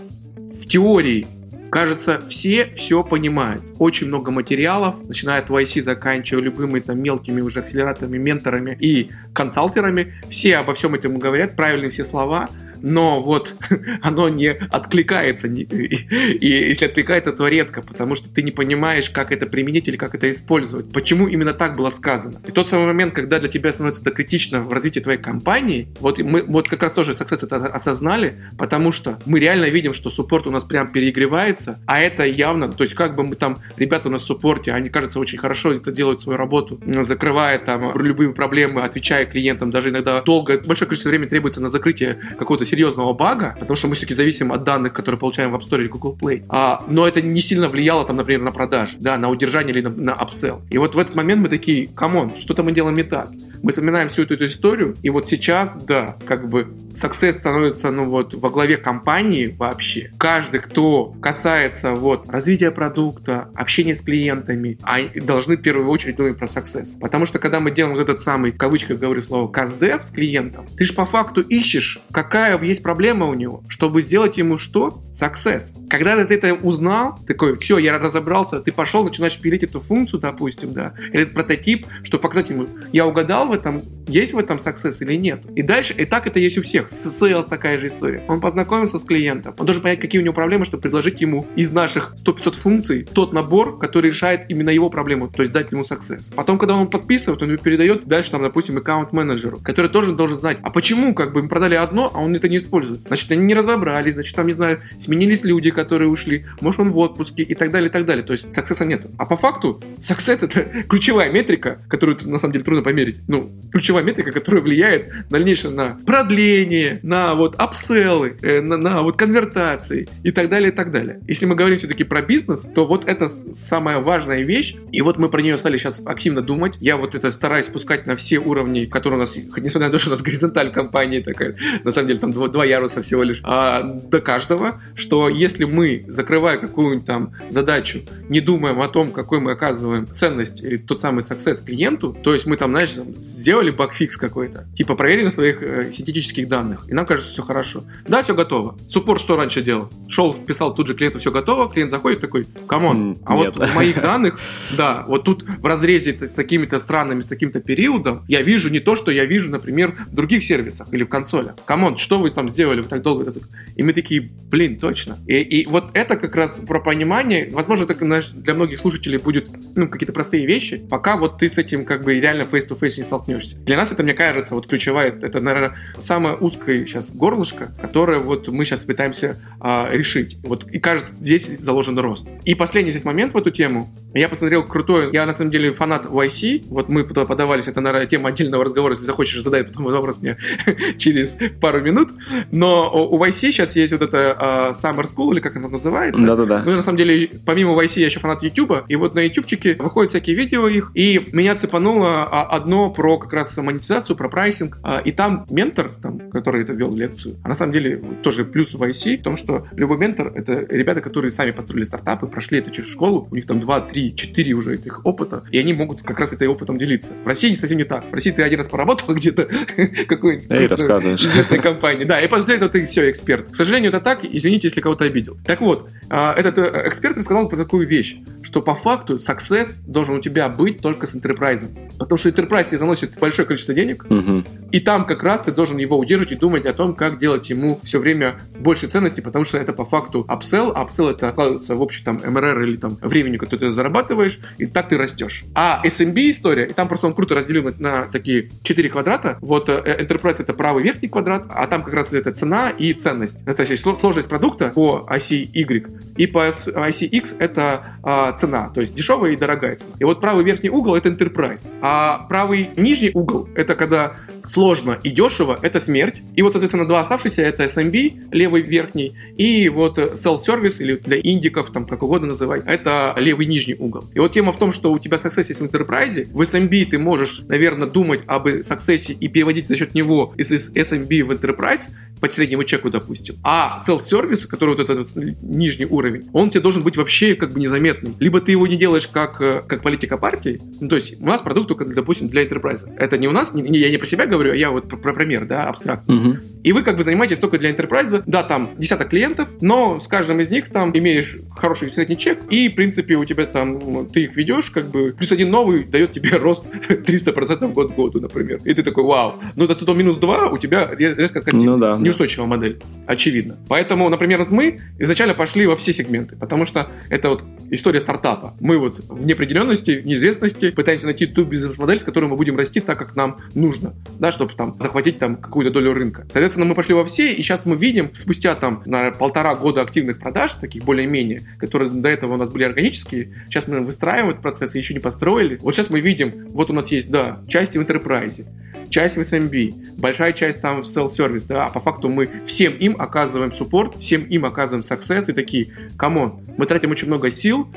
в теории Кажется, все все понимают. Очень много материалов, начиная от YC, заканчивая любыми там мелкими уже акселераторами, менторами и консалтерами. Все обо всем этом говорят, правильные все слова, но вот [laughs] оно не откликается. И, и если откликается, то редко, потому что ты не понимаешь, как это применить или как это использовать. Почему именно так было сказано. И тот самый момент, когда для тебя становится это критично в развитии твоей компании, вот мы вот как раз тоже Success это осознали, потому что мы реально видим, что суппорт у нас прям перегревается, а это явно, то есть как бы мы там, ребята у нас в support е, они, кажется, очень хорошо это делают свою работу, закрывая там любые проблемы, отвечая клиентам, даже иногда долго, большое количество времени требуется на закрытие какого-то серьезного бага, потому что мы все-таки зависим от данных, которые получаем в App Store или Google Play. А, но это не сильно влияло, там, например, на продажи, да, на удержание или на, на upsell. И вот в этот момент мы такие, come on, что-то мы делаем не так. Мы вспоминаем всю эту, эту историю, и вот сейчас, да, как бы success становится, ну вот, во главе компании вообще. Каждый, кто касается вот развития продукта, общения с клиентами, они должны в первую очередь думать про success. Потому что когда мы делаем вот этот самый, в кавычках говорю слово, custdev с клиентом, ты же по факту ищешь, какая есть проблема у него, чтобы сделать ему что? Success. Когда ты это узнал, такой, все, я разобрался, ты пошел, начинаешь пилить эту функцию, допустим, да, или этот прототип, чтобы показать ему, я угадал в этом, есть в этом success или нет. И дальше, и так это есть у всех. С sales такая же история. Он познакомился с клиентом, он должен понять, какие у него проблемы, чтобы предложить ему из наших 100-500 функций тот набор, который решает именно его проблему, то есть дать ему success. Потом, когда он подписывает, он его передает дальше, там, допустим, аккаунт-менеджеру, который тоже должен знать, а почему, как бы, им продали одно, а он это не используют. Значит, они не разобрались, значит, там, не знаю, сменились люди, которые ушли, может, он в отпуске и так далее, и так далее. То есть, саксесса нету. А по факту, success это [laughs] ключевая метрика, которую, на самом деле, трудно померить. Ну, ключевая метрика, которая влияет дальнейшее на продление, на вот upsell ы, э, на, на вот конвертации и так далее, и так далее. Если мы говорим все-таки про бизнес, то вот это самая важная вещь, и вот мы про нее стали сейчас активно думать. Я вот это стараюсь пускать на все уровни, которые у нас, несмотря на то, что у нас горизонталь компании такая, на самом деле там два, два яруса всего лишь, а, до каждого, что если мы, закрывая какую-нибудь там задачу, не думаем о том, какой мы оказываем ценность или тот самый success клиенту, то есть мы там, знаешь, там, сделали bugfix какой-то, типа проверили на своих э, синтетических данных, и нам кажется, все хорошо. Да, все готово. Support что раньше делал? Шел, писал тут же клиенту, все готово, клиент заходит такой, come on, а Нет. вот в моих [laughs] данных, да, вот тут в разрезе с такими-то странами, с таким-то периодом, я вижу не то, что я вижу, например, в других сервисах или в консолях. Come on, что вы там сделали, вы так долго это... И мы такие, блин, точно. И, и вот это как раз про понимание, возможно, это для многих слушателей будет, ну, какие-то простые вещи, пока вот ты с этим как бы реально face-to-face не столкнешься. Для нас это, мне кажется, вот ключевая, это, наверное, самое узкое сейчас горлышко, которое вот мы сейчас пытаемся а, решить. Вот и кажется, здесь заложен рост. И последний здесь момент в эту тему. Я посмотрел крутой, я на самом деле фанат YC, вот мы туда подавались, это, наверное, тема отдельного разговора, если захочешь, задай потом вопрос мне [laughs] через пару минут. Но у YC сейчас есть вот это uh, Summer School, или как оно называется. Да-да-да. Ну, на самом деле, помимо YC я еще фанат YouTube, и вот на ютубчике выходят всякие видео их, и меня цепануло а, одно про как раз монетизацию, про прайсинг, а, и там ментор, там, который это вел лекцию, а на самом деле тоже плюс в YC в том, что любой ментор — это ребята, которые сами построили стартапы, прошли это через школу, у них там 2, 3, 4 уже этих опыта, и они могут как раз этой опытом делиться. В России совсем не так. В России ты один раз поработал [laughs] где-то [laughs] какой-нибудь известной компании, да, и после этого ты все, эксперт. К сожалению, это так, извините, если кого-то обидел. Так вот, а, этот э, эксперт рассказал про такую вещь, что по факту success должен у тебя быть только с enterprise. Потому что enterprise тебе заносит большое количество денег, угу. и там как раз ты должен его удерживать и думать о том, как делать ему все время больше ценности, потому что это по факту upsell, а upsell это откладывается в общий там MRR или там времени, которое ты зарабатываешь, и так ты растешь. А SMB история, и там просто он круто разделил на, на такие четыре квадрата. Вот э, enterprise это правый верхний квадрат, а там как раз это цена и ценность. Это есть сложность продукта по оси Y. И по оси X это а, цена, то есть дешевая и дорогая цена. И вот правый верхний угол это enterprise, а правый нижний угол это когда сложно и дешево, это смерть. И вот, соответственно, два оставшиеся это SMB, левый верхний, и вот self-service, или для индиков, там как угодно называй, это левый нижний угол. И вот тема в том, что у тебя success есть в enterprise, в SMB ты можешь, наверное, думать об success и переводить за счет него из SMB в enterprise, mais по среднему чеку, допустим. А селф-сервис, который вот этот нижний уровень, он тебе должен быть вообще как бы незаметным. Либо ты его не делаешь как, э, как политика партии, ну, то есть у нас продукт только, допустим, для enterprise. Это не у нас, не, я не про себя говорю, а я вот про, про пример, да, абстракт. Угу. И вы как бы занимаетесь только для enterprise, да, там десяток клиентов, но с каждым из них там имеешь хороший средний чек, и, в принципе, у тебя там, ты их ведешь, как бы, плюс один новый дает тебе [laughs] рост 300% год к году, например. И ты такой, вау. Ну, до минус 2 у тебя резко картина. Ну, да, Неустойчивая модель, очевидно. Поэтому, например, вот мы изначально пошли во все сегменты, потому что это вот история стартапа. Мы вот в неопределенности, в неизвестности пытаемся найти ту бизнес-модель, с которой мы будем расти так, как нам нужно, да, чтобы там захватить там какую-то долю рынка. Соответственно, мы пошли во все, и сейчас мы видим, спустя там на полтора года активных продаж, таких более-менее, которые до этого у нас были органические, сейчас мы выстраиваем этот процесс и еще не построили. Вот сейчас мы видим, вот у нас есть, да, части в enterprise, часть в SMB, большая часть там в self-service, да, а по факту мы всем им оказываем support, всем им оказываем success и такие, come on, мы тратим очень много сил,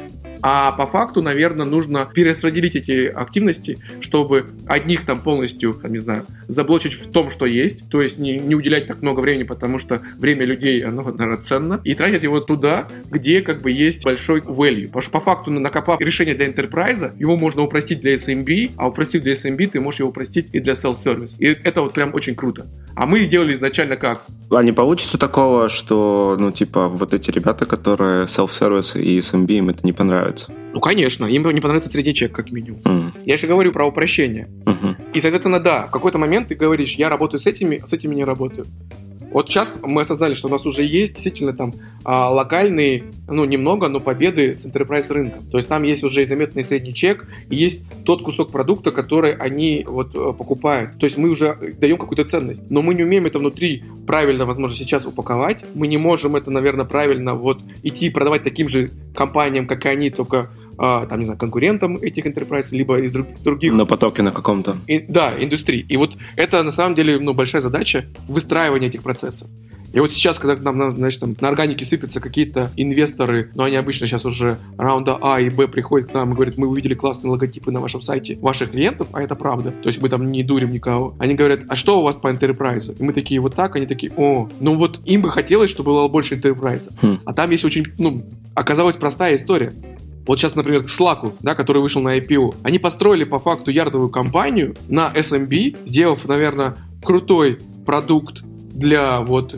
а по факту, наверное, нужно перераспределить эти активности, чтобы одних там полностью, там, не знаю, заблочить в том, что есть, то есть не, не уделять так много времени, потому что время людей, оно, наверное, ценно, и тратить его туда, где как бы есть большой value. Потому что по факту, накопав решение для enterprise, его можно упростить для SMB, а упростив для SMB, ты можешь его упростить и для self-service. И это вот прям очень круто. А мы делали изначально как? А не получится такого, что, ну, типа, вот эти ребята, которые self-service и SMB, им это не понравится? Ну, конечно, им не понравится средний чек, как минимум. Mm. Я же говорю про упрощение. Uh-huh. И, соответственно, да, в какой-то момент ты говоришь, я работаю с этими, а с этими не работаю. Вот сейчас мы осознали, что у нас уже есть действительно там а, локальные, ну, немного, но победы с enterprise рынком. То есть там есть уже и заметный средний чек, и есть тот кусок продукта, который они вот э, покупают. То есть мы уже даем какую-то ценность. Но мы не умеем это внутри правильно, возможно, сейчас упаковать. Мы не можем это, наверное, правильно вот идти продавать таким же компаниям, как и они, только а, там, не знаю, конкурентам этих enterprise, либо из других... На потоке на каком-то. И, да, индустрии. И вот это, на самом деле, ну, большая задача выстраивания этих процессов. И вот сейчас, когда к нам, значит, там, на органике сыпятся какие-то инвесторы, но они обычно сейчас уже раунда А и Б приходят к нам и говорят, мы увидели классные логотипы на вашем сайте ваших клиентов, а это правда. То есть мы там не дурим никого. Они говорят, а что у вас по enterprise? И мы такие, вот так, они такие, о, ну вот им бы хотелось, чтобы было больше enterprise. Хм. А там есть очень, ну, оказалась простая история. Вот сейчас, например, к Slack, да, который вышел на IPO, они построили по факту ярдовую компанию на SMB, сделав, наверное, крутой продукт для вот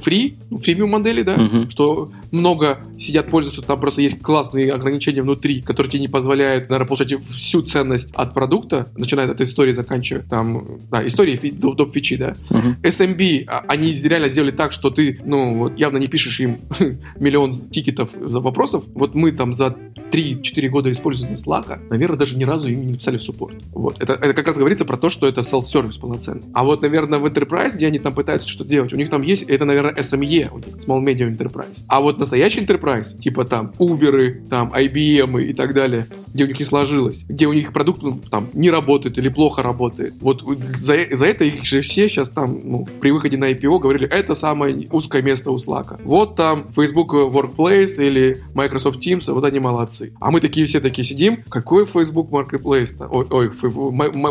фри, фримиум модели, да, uh-huh. что много сидят, пользуются, там просто есть классные ограничения внутри, которые тебе не позволяют, наверное, получать всю ценность от продукта, начиная от истории, заканчивая там, да, истории доп, фичи, да. Uh-huh. SMB, а, они реально сделали так, что ты, ну, вот явно не пишешь им [laughs] миллион тикетов за вопросов. Вот мы там за 3-4 года использования Slack, наверное, даже ни разу им не написали в суппорт. Вот. Это, это как раз говорится про то, что это self-service полноценный. А вот, наверное, в Enterprise, где они там пытаются что делать, у них там есть, это, наверное, SME, у них, Small Medium Enterprise. А вот настоящий Enterprise, типа там Uber, там IBM и так далее, где у них не сложилось, где у них продукт ну, там не работает или плохо работает. Вот за, за это их же все сейчас там, ну, при выходе на IPO говорили, это самое узкое место у Slack. Вот там Facebook Workplace или Microsoft Teams, вот они молодцы. А мы такие все такие сидим, какой Facebook Marketplace-то? Ой, ой,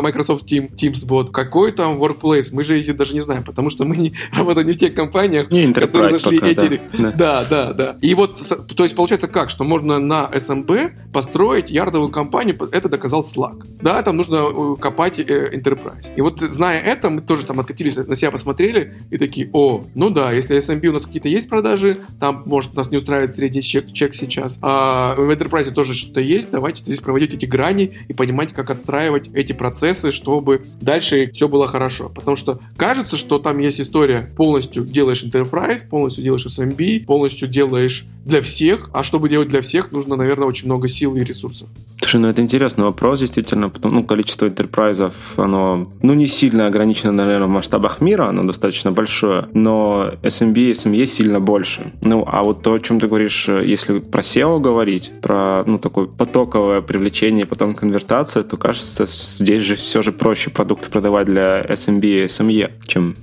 Microsoft Team, Teams бот, какой там Workplace? Мы же эти даже не знаем, потому что мы не работаем не в тех компаниях, не которые зашли пока, эти... Да. да, да, да. И вот, то есть получается как, что можно на SMB построить ярдовую компанию, это доказал Slack. Да, там нужно э, копать э, Enterprise. И вот зная это, мы тоже там откатились, на себя посмотрели и такие, о, ну да, если SMB у нас какие-то есть продажи, там, может, нас не устраивает средний чек, чек сейчас, а в Enterprise тоже что-то есть, давайте здесь проводить эти грани и понимать, как отстраивать эти процессы, чтобы дальше все было хорошо. Потому что кажется, что там есть история, полностью делаешь Enterprise, полностью делаешь SMB, полностью делаешь для всех, а чтобы делать для всех, нужно, наверное, очень много сил и ресурсов. Слушай, ну это интересный вопрос, действительно, потому, ну, количество интерпрайзов, оно, ну, не сильно ограничено, наверное, в масштабах мира, оно достаточно большое, но SMB и SME сильно больше. Ну, а вот то, о чем ты говоришь, если про SEO говорить, про, ну, такое потоковое привлечение, потом конвертация, то, кажется, здесь же все же проще продукты продавать для SMB и SME, чем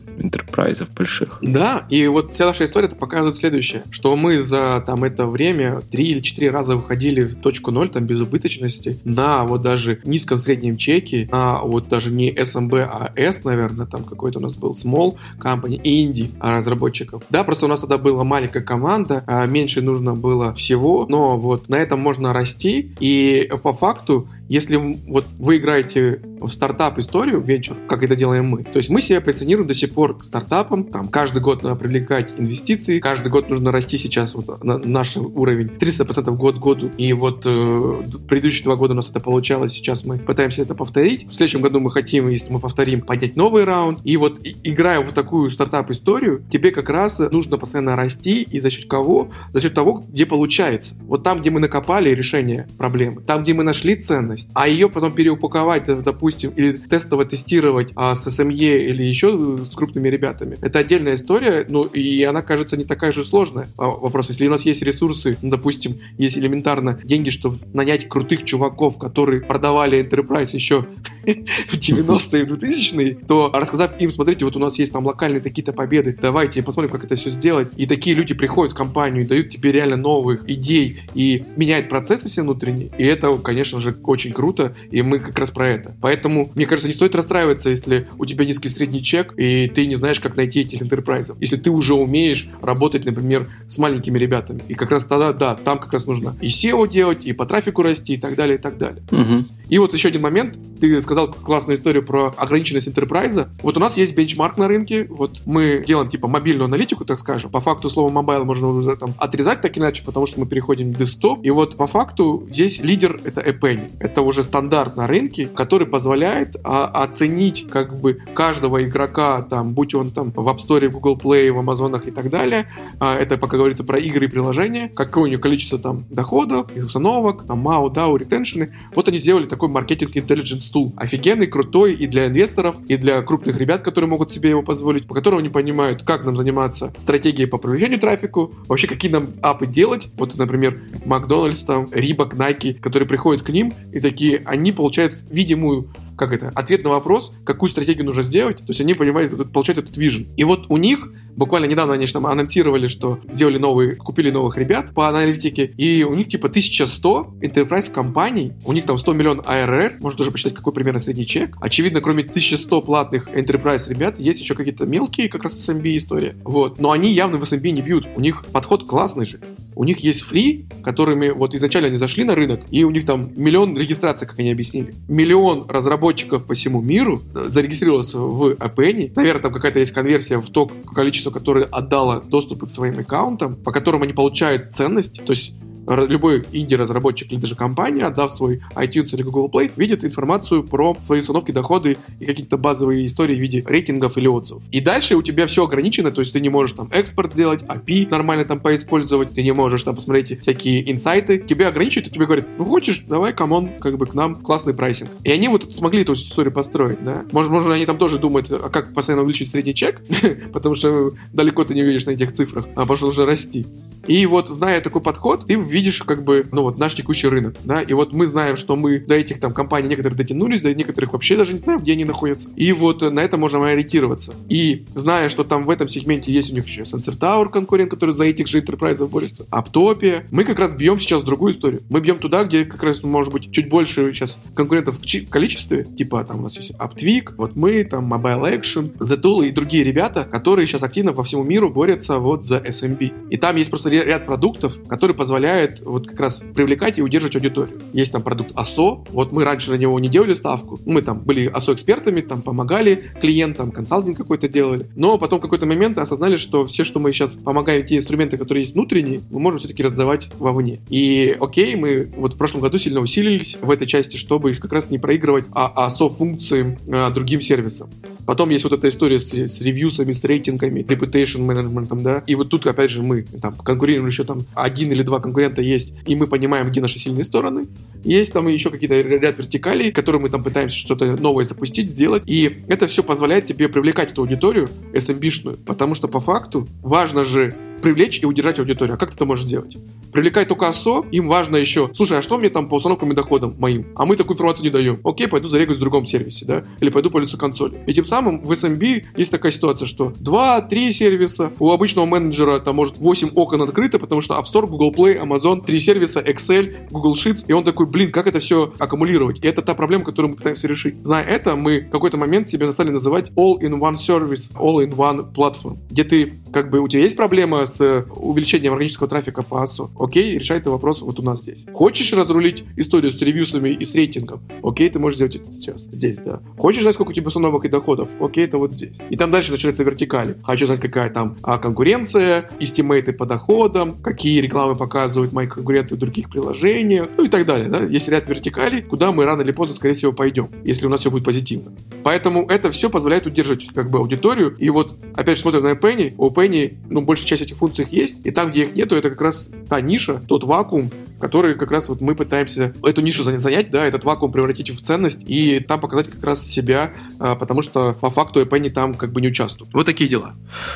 интерпрайзов больших. Да, и вот вся наша история показывает следующее, что мы за там это время три или четыре раза выходили в точку ноль, там без убыточности, на вот даже низком среднем чеке, на вот даже не SMB, а S, наверное, там какой-то у нас был small company, инди разработчиков. Да, просто у нас тогда была маленькая команда, а меньше нужно было всего, но вот на этом можно расти, и по факту если вот вы играете в стартап-историю, в венчур, как это делаем мы, то есть мы себя позиционируем до сих пор к стартапам, там каждый год надо привлекать инвестиции, каждый год нужно расти сейчас вот на наш уровень 300% год году, и вот э, предыдущие два года у нас это получалось, сейчас мы пытаемся это повторить. В следующем году мы хотим, если мы повторим, поднять новый раунд, и вот играя в такую стартап-историю, тебе как раз нужно постоянно расти, и за счет кого? За счет того, где получается. Вот там, где мы накопали решение проблемы, там, где мы нашли ценность, ценность, а ее потом переупаковать, э, допустим, или тестово тестировать а, с SME или еще с крупными ребятами, это отдельная история, ну и она кажется не такая же сложная. А, вопрос, если у нас есть ресурсы, ну, допустим, есть элементарно деньги, чтобы нанять крутых чуваков, которые продавали Enterprise еще [laughs] в 90-е, 2000-е, то рассказав им, смотрите, вот у нас есть там локальные такие-то победы, давайте посмотрим, как это все сделать. И такие люди приходят в компанию и дают тебе реально новых идей и меняют процессы все внутренние. И это, конечно же, очень очень круто, и мы как раз про это. Поэтому, мне кажется, не стоит расстраиваться, если у тебя низкий средний чек, и ты не знаешь, как найти этих enterprise ов. Если ты уже умеешь работать, например, с маленькими ребятами. И как раз тогда, да, там как раз нужно и SEO делать, и по трафику расти, и так далее, и так далее. Угу. И вот еще один момент. Ты сказал классную историю про ограниченность enterprise а. Вот у нас есть бенчмарк на рынке. Вот мы делаем типа мобильную аналитику, так скажем. По факту слово mobile можно уже там отрезать так иначе, потому что мы переходим в десктоп. И вот по факту здесь лидер это App Annie. Это уже стандарт на рынке, который позволяет а, оценить как бы каждого игрока, там, будь он там в App Store, в Google Play, в Амазонах и так далее. А, это пока говорится про игры и приложения. Какое у него количество там доходов, установок, там MAU, DAO, ретеншены. Вот они сделали такой маркетинг intelligence tool. Офигенный, крутой и для инвесторов, и для крупных ребят, которые могут себе его позволить, по которому они понимают, как нам заниматься стратегией по привлечению трафику, вообще какие нам апы делать. Вот, например, Макдональдс, там, Рибок, Nike, которые приходят к ним и такие они получают видимую как это, ответ на вопрос, какую стратегию нужно сделать. То есть они понимают, получают этот вижен. И вот у них, буквально недавно они же там анонсировали, что сделали новые, купили новых ребят по аналитике, и у них типа 1100 enterprise компаний, у них там 100 миллион ARR, можно тоже посчитать, какой примерно средний чек. Очевидно, кроме 1100 платных enterprise ребят, есть еще какие-то мелкие, как раз SMB история. Вот. Но они явно в SMB не бьют. У них подход классный же. У них есть фри, которыми вот изначально они зашли на рынок, и у них там миллион регистраций, как они объяснили. Миллион разработчиков по всему миру зарегистрировалось в APN. Наверное, там какая-то есть конверсия в то количество, которое отдало доступы к своим аккаунтам, по которым они получают ценность. То есть любой инди-разработчик или даже компания, отдав свой iTunes или Google Play, видит информацию про свои установки, доходы и какие-то базовые истории в виде рейтингов или отзывов. И дальше у тебя все ограничено, то есть ты не можешь там экспорт сделать, API нормально там поиспользовать, ты не можешь там посмотреть всякие инсайты, тебя ограничивают, и тебе говорят, ну хочешь, давай, come on, как бы к нам классный pricing. И они вот смогли эту историю построить, да. Может, может, они там тоже думают, а как постоянно увеличить средний чек, [laughs] потому что далеко ты не увидишь на этих цифрах, а пошел уже расти. И вот, зная такой подход, ты видишь как бы, ну вот, наш текущий рынок, да, и вот мы знаем, что мы до этих там компаний некоторые дотянулись, до некоторых вообще даже не знаем, где они находятся. И вот на это можем ориентироваться. И зная, что там в этом сегменте есть у них еще Sensor Tower конкурент, который за этих же enterprise борется, Apptopia, мы как раз бьем сейчас другую историю. Мы бьем туда, где как раз, может быть, чуть больше сейчас конкурентов в количестве, типа там у нас есть AppTweak, вот мы, там Mobile Action, TheTool и другие ребята, которые сейчас активно по всему миру борются вот за SMB. И там есть просто ряд продуктов, которые позволяют вот как раз привлекать и удерживать аудиторию. Есть там продукт АСО, вот мы раньше на него не делали ставку, мы там были АСО-экспертами, там помогали клиентам, консалтинг какой-то делали, но потом какой-то момент осознали, что все, что мы сейчас помогаем, те инструменты, которые есть внутренние, мы можем все-таки раздавать вовне. И окей, мы вот в прошлом году сильно усилились в этой части, чтобы как раз не проигрывать а АСО-функции а, другим сервисам. Потом есть вот эта история с, с ревьюсами, с рейтингами, reputation management, да, и вот тут опять же мы там конкурируем еще там один или два конкурента есть, и мы понимаем, где наши сильные стороны. Есть там еще какие-то ряд вертикалей, которые мы там пытаемся что-то новое запустить, сделать, и это все позволяет тебе привлекать эту аудиторию SMB-шную, потому что по факту важно же привлечь и удержать аудиторию. А как ты это можешь сделать? привлекать только ОСО, им важно еще, слушай, а что мне там по установкам и доходам моим? А мы такую информацию не даем. Окей, пойду зарегаюсь в другом сервисе, да, или пойду пользоваться консолью. И тем самым в SMB есть такая ситуация, что 2-3 сервиса, у обычного менеджера там может 8 окон открыто, потому что App Store, Google Play, Amazon, 3 сервиса, Excel, Google Sheets, и он такой, блин, как это все аккумулировать? И это та проблема, которую мы пытаемся решить. Зная это, мы в какой-то момент себе стали называть All-in-One Service, All-in-One Platform, где ты, как бы, у тебя есть проблема с увеличением органического трафика по ASO? Окей, решай этот вопрос вот у нас здесь. Хочешь разрулить историю с ревьюсами и с рейтингом? Окей, ты можешь сделать это сейчас, здесь, да. Хочешь знать, сколько у тебя установок и доходов? Окей, это вот здесь. И там дальше начинается вертикали. Хочу знать, какая там а, конкуренция, эстимейты по доходам, какие рекламы показывают мои конкуренты в других приложениях, ну и так далее. Да? Есть ряд вертикалей, куда мы рано или поздно, скорее всего, пойдем, если у нас все будет позитивно. Поэтому это все позволяет удержать как бы аудиторию. И вот, опять же, смотрим на Penny, у Penny, ну, большая часть этих функций есть, и там, где их нету, это как раз та ниша, тот вакуум, который как раз вот мы пытаемся эту нишу занять, да, этот вакуум превратить в ценность и там показать как раз себя, а, потому что по факту Penny там как бы не участвует. Вот такие дела.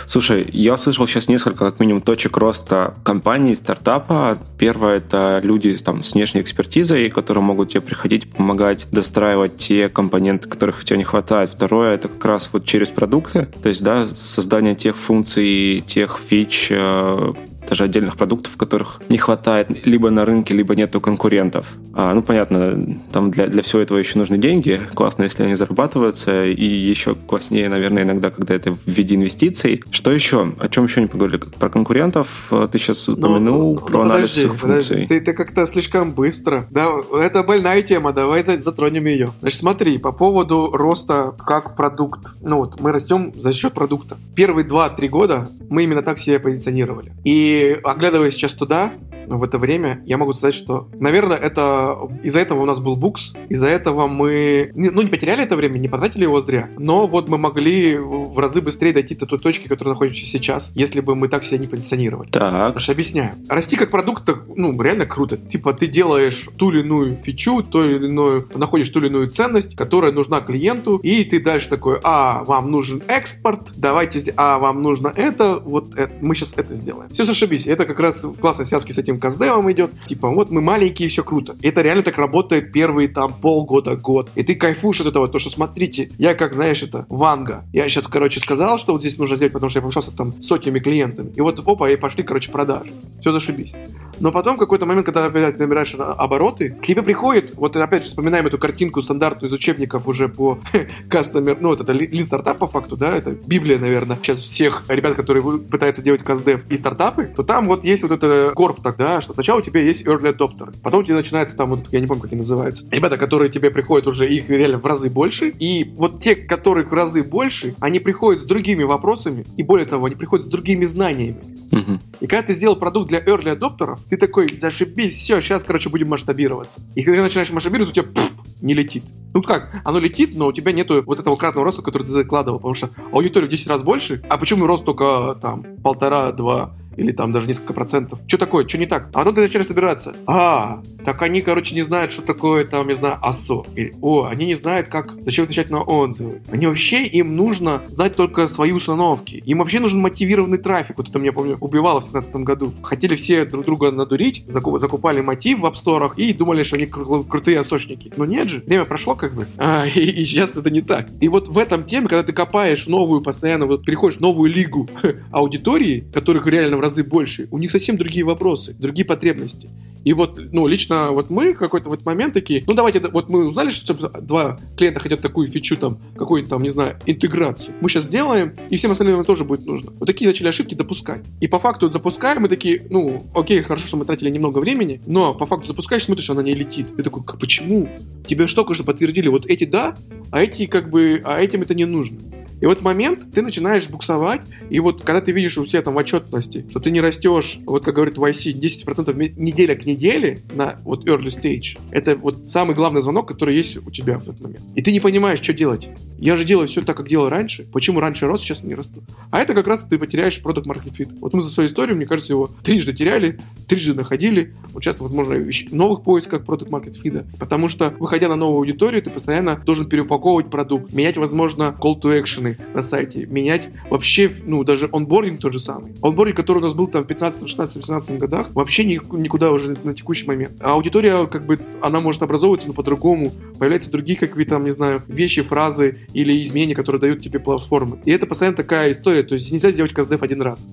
Слушай, я слышал сейчас несколько, как минимум, точек роста компаний, стартапа. Первое — это люди там, с внешней экспертизой, которые могут тебе приходить, помогать достраивать те компоненты, которых у тебя не хватает. Второе — это как раз вот через продукты, то есть, да, создание тех функций, тех фич, э, даже отдельных продуктов, которых не хватает либо на рынке, либо нету конкурентов. А, ну, понятно, там для, для всего этого еще нужны деньги. Классно, если они зарабатываются. И еще класснее, наверное, иногда, когда это в виде инвестиций. Что еще? О чем еще не поговорили? Про конкурентов ты сейчас упомянул, ну, про ну, анализ подожди, функций. Ты, ты как-то слишком быстро. Да, это больная тема, давай затронем ее. Значит, смотри, по поводу роста как продукт. Ну вот, мы растем за счет продукта. Первые 2-3 года мы именно так себя позиционировали. И оглядываясь сейчас туда, в это время, я могу сказать, что, наверное, это из-за этого у нас был букс, из-за этого мы, ну, не потеряли это время, не потратили его зря, но вот мы могли в разы быстрее дойти до той точки, которой находимся сейчас, если бы мы так себя не позиционировали. Так. Потому что объясняю. Расти как продукт, ну, реально круто. Типа, ты делаешь ту или иную фичу, ту или иную, находишь ту или иную ценность, которая нужна клиенту, и ты дальше такой, а, вам нужен экспорт, давайте, а, вам нужно это, вот это, мы сейчас это сделаем. Все зашибись. Это как раз в классной связке с этим этим каздевом идет. Типа, вот мы маленькие, все круто. И это реально так работает первые там полгода, год. И ты кайфуешь от этого, то, что смотрите, я как, знаешь, это Ванга. Я сейчас, короче, сказал, что вот здесь нужно сделать, потому что я пообщался там сотнями клиентами. И вот, опа, и пошли, короче, продажи. Все зашибись. Но потом в какой-то момент, когда опять набираешь обороты, к тебе приходит, вот опять же вспоминаем эту картинку стандартную из учебников уже по [laughs] кастомер, ну вот это лид стартап по факту, да, это Библия, наверное, сейчас всех ребят, которые пытаются делать каздев и стартапы, то там вот есть вот это корп так, да, что сначала у тебя есть early adopter, потом у тебя начинается там, вот, я не помню, как они называются, ребята, которые тебе приходят уже, их реально в разы больше, и вот те, которых в разы больше, они приходят с другими вопросами, и более того, они приходят с другими знаниями. Угу. И когда ты сделал продукт для early адоптеров, ты такой, зашибись, все, сейчас, короче, будем масштабироваться. И когда ты начинаешь масштабироваться, у тебя пфф, не летит. Ну как, оно летит, но у тебя нету вот этого кратного роста, который ты закладывал, потому что аудитория в 10 раз больше, а почему рост только там полтора-два или там даже несколько процентов. Что такое? Что не так? А потом ты начинаешь собираться. А, так они, короче, не знают, что такое там, я знаю, АСО. Или, о, они не знают, как, зачем отвечать на отзывы. Они вообще, им нужно знать только свои установки. Им вообще нужен мотивированный трафик. Вот это меня, помню, убивало в 2017 году. Хотели все друг друга надурить, закупали мотив в апсторах и думали, что они кру- крутые осочники. Но нет же, время прошло как бы, а, и, и сейчас это не так. И вот в этом теме, когда ты копаешь новую, постоянно вот переходишь в новую лигу [laughs] аудитории, которых реально в разы больше. У них совсем другие вопросы, другие потребности. И вот, ну, лично вот мы какой-то вот момент такие, ну, давайте, вот мы узнали, что два клиента хотят такую фичу, там, какую-то там, не знаю, интеграцию. Мы сейчас сделаем, и всем остальным тоже будет нужно. Вот такие начали ошибки допускать. И по факту запускаем, мы такие, ну, окей, хорошо, что мы тратили немного времени, но по факту запускаешь, смотришь, она не летит. Ты такой, почему? Тебе что, конечно, подтвердили, вот эти да, а эти как бы, а этим это не нужно. И в этот момент ты начинаешь буксовать, и вот когда ты видишь у себя там в отчетности, что ты не растешь, вот как говорит YC, 10% неделя к неделе на вот early stage, это вот самый главный звонок, который есть у тебя в этот момент. И ты не понимаешь, что делать. Я же делаю все так, как делал раньше. Почему раньше рос, сейчас не расту? А это как раз ты потеряешь продукт market fit. Вот мы за свою историю, мне кажется, его трижды теряли, трижды находили. Вот сейчас, возможно, в новых поисках Product Market Fit. Потому что, выходя на новую аудиторию, ты постоянно должен переупаковывать продукт, менять, возможно, call to action на сайте, менять вообще, ну, даже онбординг тот же самый. Онбординг, который у нас был там в 15, 16, 17 годах, вообще никуда уже на текущий момент. А аудитория, как бы, она может образовываться, но по-другому. Появляются другие какие-то, там, не знаю, вещи, фразы или изменения, которые дают тебе платформы. И это постоянно такая история. То есть нельзя сделать каздев один раз.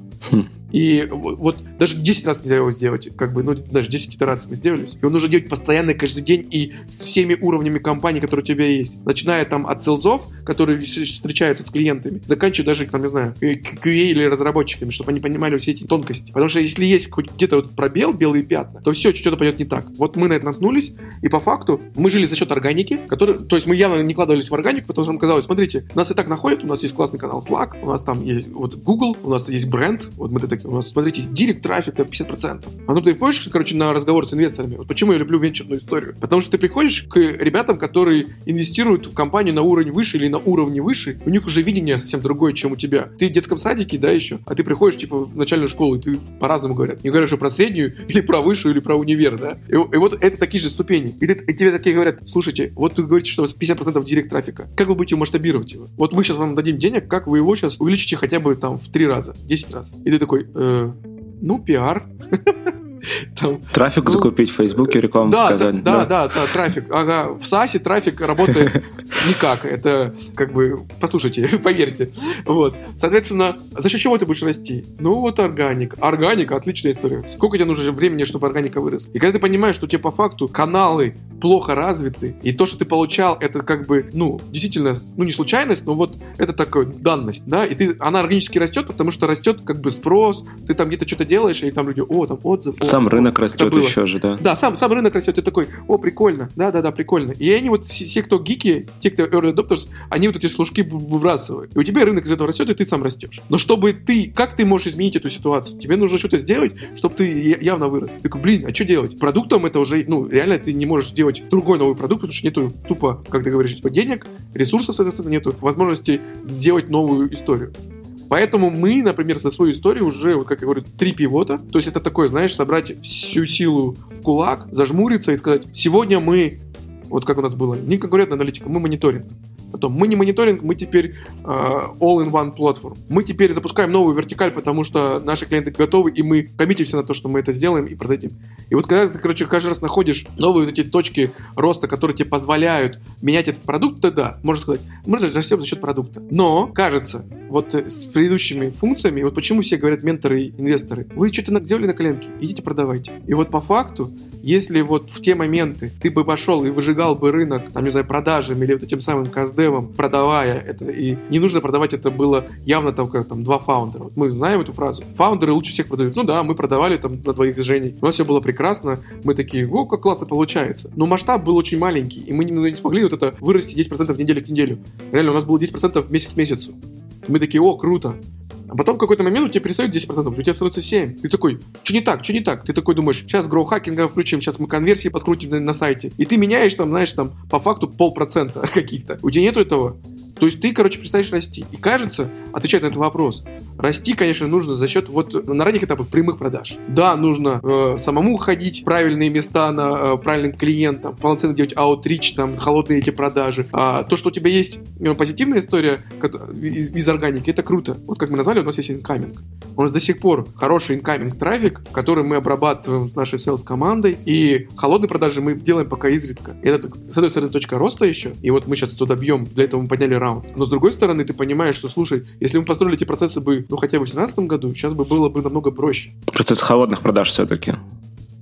И вот даже 10 раз нельзя его сделать, как бы, ну, даже 10 итераций мы сделали. Его нужно делать постоянно, каждый день и с всеми уровнями компании, которые у тебя есть. Начиная там от селзов, которые встречаются с клиентами, заканчивая даже, там, не знаю, QA или разработчиками, чтобы они понимали все эти тонкости. Потому что если есть хоть где-то вот пробел, белые пятна, то все, что-то пойдет не так. Вот мы на это наткнулись, и по факту мы жили за счет органики, который, то есть мы явно не кладывались в органику, потому что нам казалось, смотрите, нас и так находят, у нас есть классный канал Slack, у нас там есть вот Google, у нас есть бренд, вот мы такие, нас, смотрите, директ трафик 50%. А ну ты приходишь, короче, на разговор с инвесторами. Вот почему я люблю венчурную историю? Потому что ты приходишь к ребятам, которые инвестируют в компанию на уровень выше или на уровне выше, у них уже видение совсем другое, чем у тебя. Ты в детском садике, да, еще, а ты приходишь, типа, в начальную школу, и ты по-разному говорят. Не говорят, что про среднюю, [laughs] или про высшую, или про универ, да. И, и вот это такие же ступени. И, и тебе такие говорят, слушайте, вот вы говорите, что у вас 50% директ трафика. Как вы будете масштабировать его? Вот мы сейчас вам дадим денег, как вы его сейчас увеличите хотя бы там в 3 раза, 10 раз. И ты такой, э, ну, пиар. Там, трафик ну, закупить в Фейсбуке, рекламу да, показать. Да, да, да, да, трафик. Ага, в САСе трафик работает [laughs] никак. Это как бы, послушайте, [laughs] поверьте. Вот. Соответственно, за счет чего ты будешь расти? Ну, вот органик. Органика, отличная история. Сколько тебе нужно времени, чтобы органика выросла? И когда ты понимаешь, что у тебя по факту каналы плохо развиты, и то, что ты получал, это как бы, ну, действительно, ну, не случайность, но вот это такая данность, да, и ты, она органически растет, потому что растет как бы спрос, ты там где-то что-то делаешь, и там люди, о, там отзыв, о, сам рынок растет еще же, да. Да, сам, сам рынок растет, ты такой, о, прикольно, да-да-да, прикольно. И они вот, все, кто гики, те, кто early adopters, они вот эти служки выбрасывают. И у тебя рынок из этого растет, и ты сам растешь. Но чтобы ты, как ты можешь изменить эту ситуацию? Тебе нужно что-то сделать, чтобы ты явно вырос. Ты такой, блин, а что делать? Продуктом это уже, ну, реально ты не можешь сделать другой новый продукт, потому что нету тупо, как ты говоришь, типа денег, ресурсов, соответственно, нету возможности сделать новую историю. Поэтому мы, например, за свою историю уже, вот как я говорю, три пивота. То есть это такое, знаешь, собрать всю силу в кулак, зажмуриться и сказать, сегодня мы, вот как у нас было, не конкурентная аналитика, мы мониторинг. Потом мы не мониторинг, мы теперь uh, all-in-one платформ. Мы теперь запускаем новую вертикаль, потому что наши клиенты готовы, и мы коммитимся на то, что мы это сделаем и продадим. И вот когда ты, короче, каждый раз находишь новые вот эти точки роста, которые тебе позволяют менять этот продукт, тогда, можно сказать, мы растем за счет продукта. Но, кажется, вот с предыдущими функциями, вот почему все говорят менторы и инвесторы, вы что-то сделали на коленке, идите продавайте. И вот по факту, если вот в те моменты ты бы пошел и выжигал бы рынок, там, не знаю, продажами или вот этим самым КСД, девом, продавая это, и не нужно продавать это было явно там, как там, два фаундера. Вот мы знаем эту фразу. Фаундеры лучше всех продают. Ну да, мы продавали там на двоих с Женей. У нас все было прекрасно. Мы такие, о, как классно получается. Но масштаб был очень маленький, и мы не, не смогли вот это вырасти 10% в неделю к неделю. Реально, у нас было 10% в месяц к месяцу. Мы такие, о, круто. А потом в какой-то момент у тебя перестает 10%, у тебя становится 7%. Ты такой, что не так, что не так? Ты такой думаешь, сейчас гроу-хакинга включим, сейчас мы конверсии подкрутим на, на сайте. И ты меняешь там, знаешь, там по факту полпроцента [laughs] каких-то. У тебя нету этого. То есть ты, короче, перестаешь расти. И кажется, отвечать на этот вопрос, расти, конечно, нужно за счет вот на ранних этапах прямых продаж. Да, нужно э, самому ходить в правильные места на э, правильным клиентам, полноценно делать аутрич, там, холодные эти продажи. А то, что у тебя есть э, позитивная история из, из органики, это круто. Вот как мы назвали, у нас есть инкаминг. У нас до сих пор хороший инкаминг трафик, который мы обрабатываем с нашей sales командой, и холодные продажи мы делаем пока изредка. Это, с одной стороны, точка роста еще, и вот мы сейчас туда бьем, для этого мы подняли раунд. Но с другой стороны, ты понимаешь, что, слушай, если мы построили эти процессы бы, ну, хотя бы в 2017 году, сейчас бы было бы намного проще. Процесс холодных продаж все-таки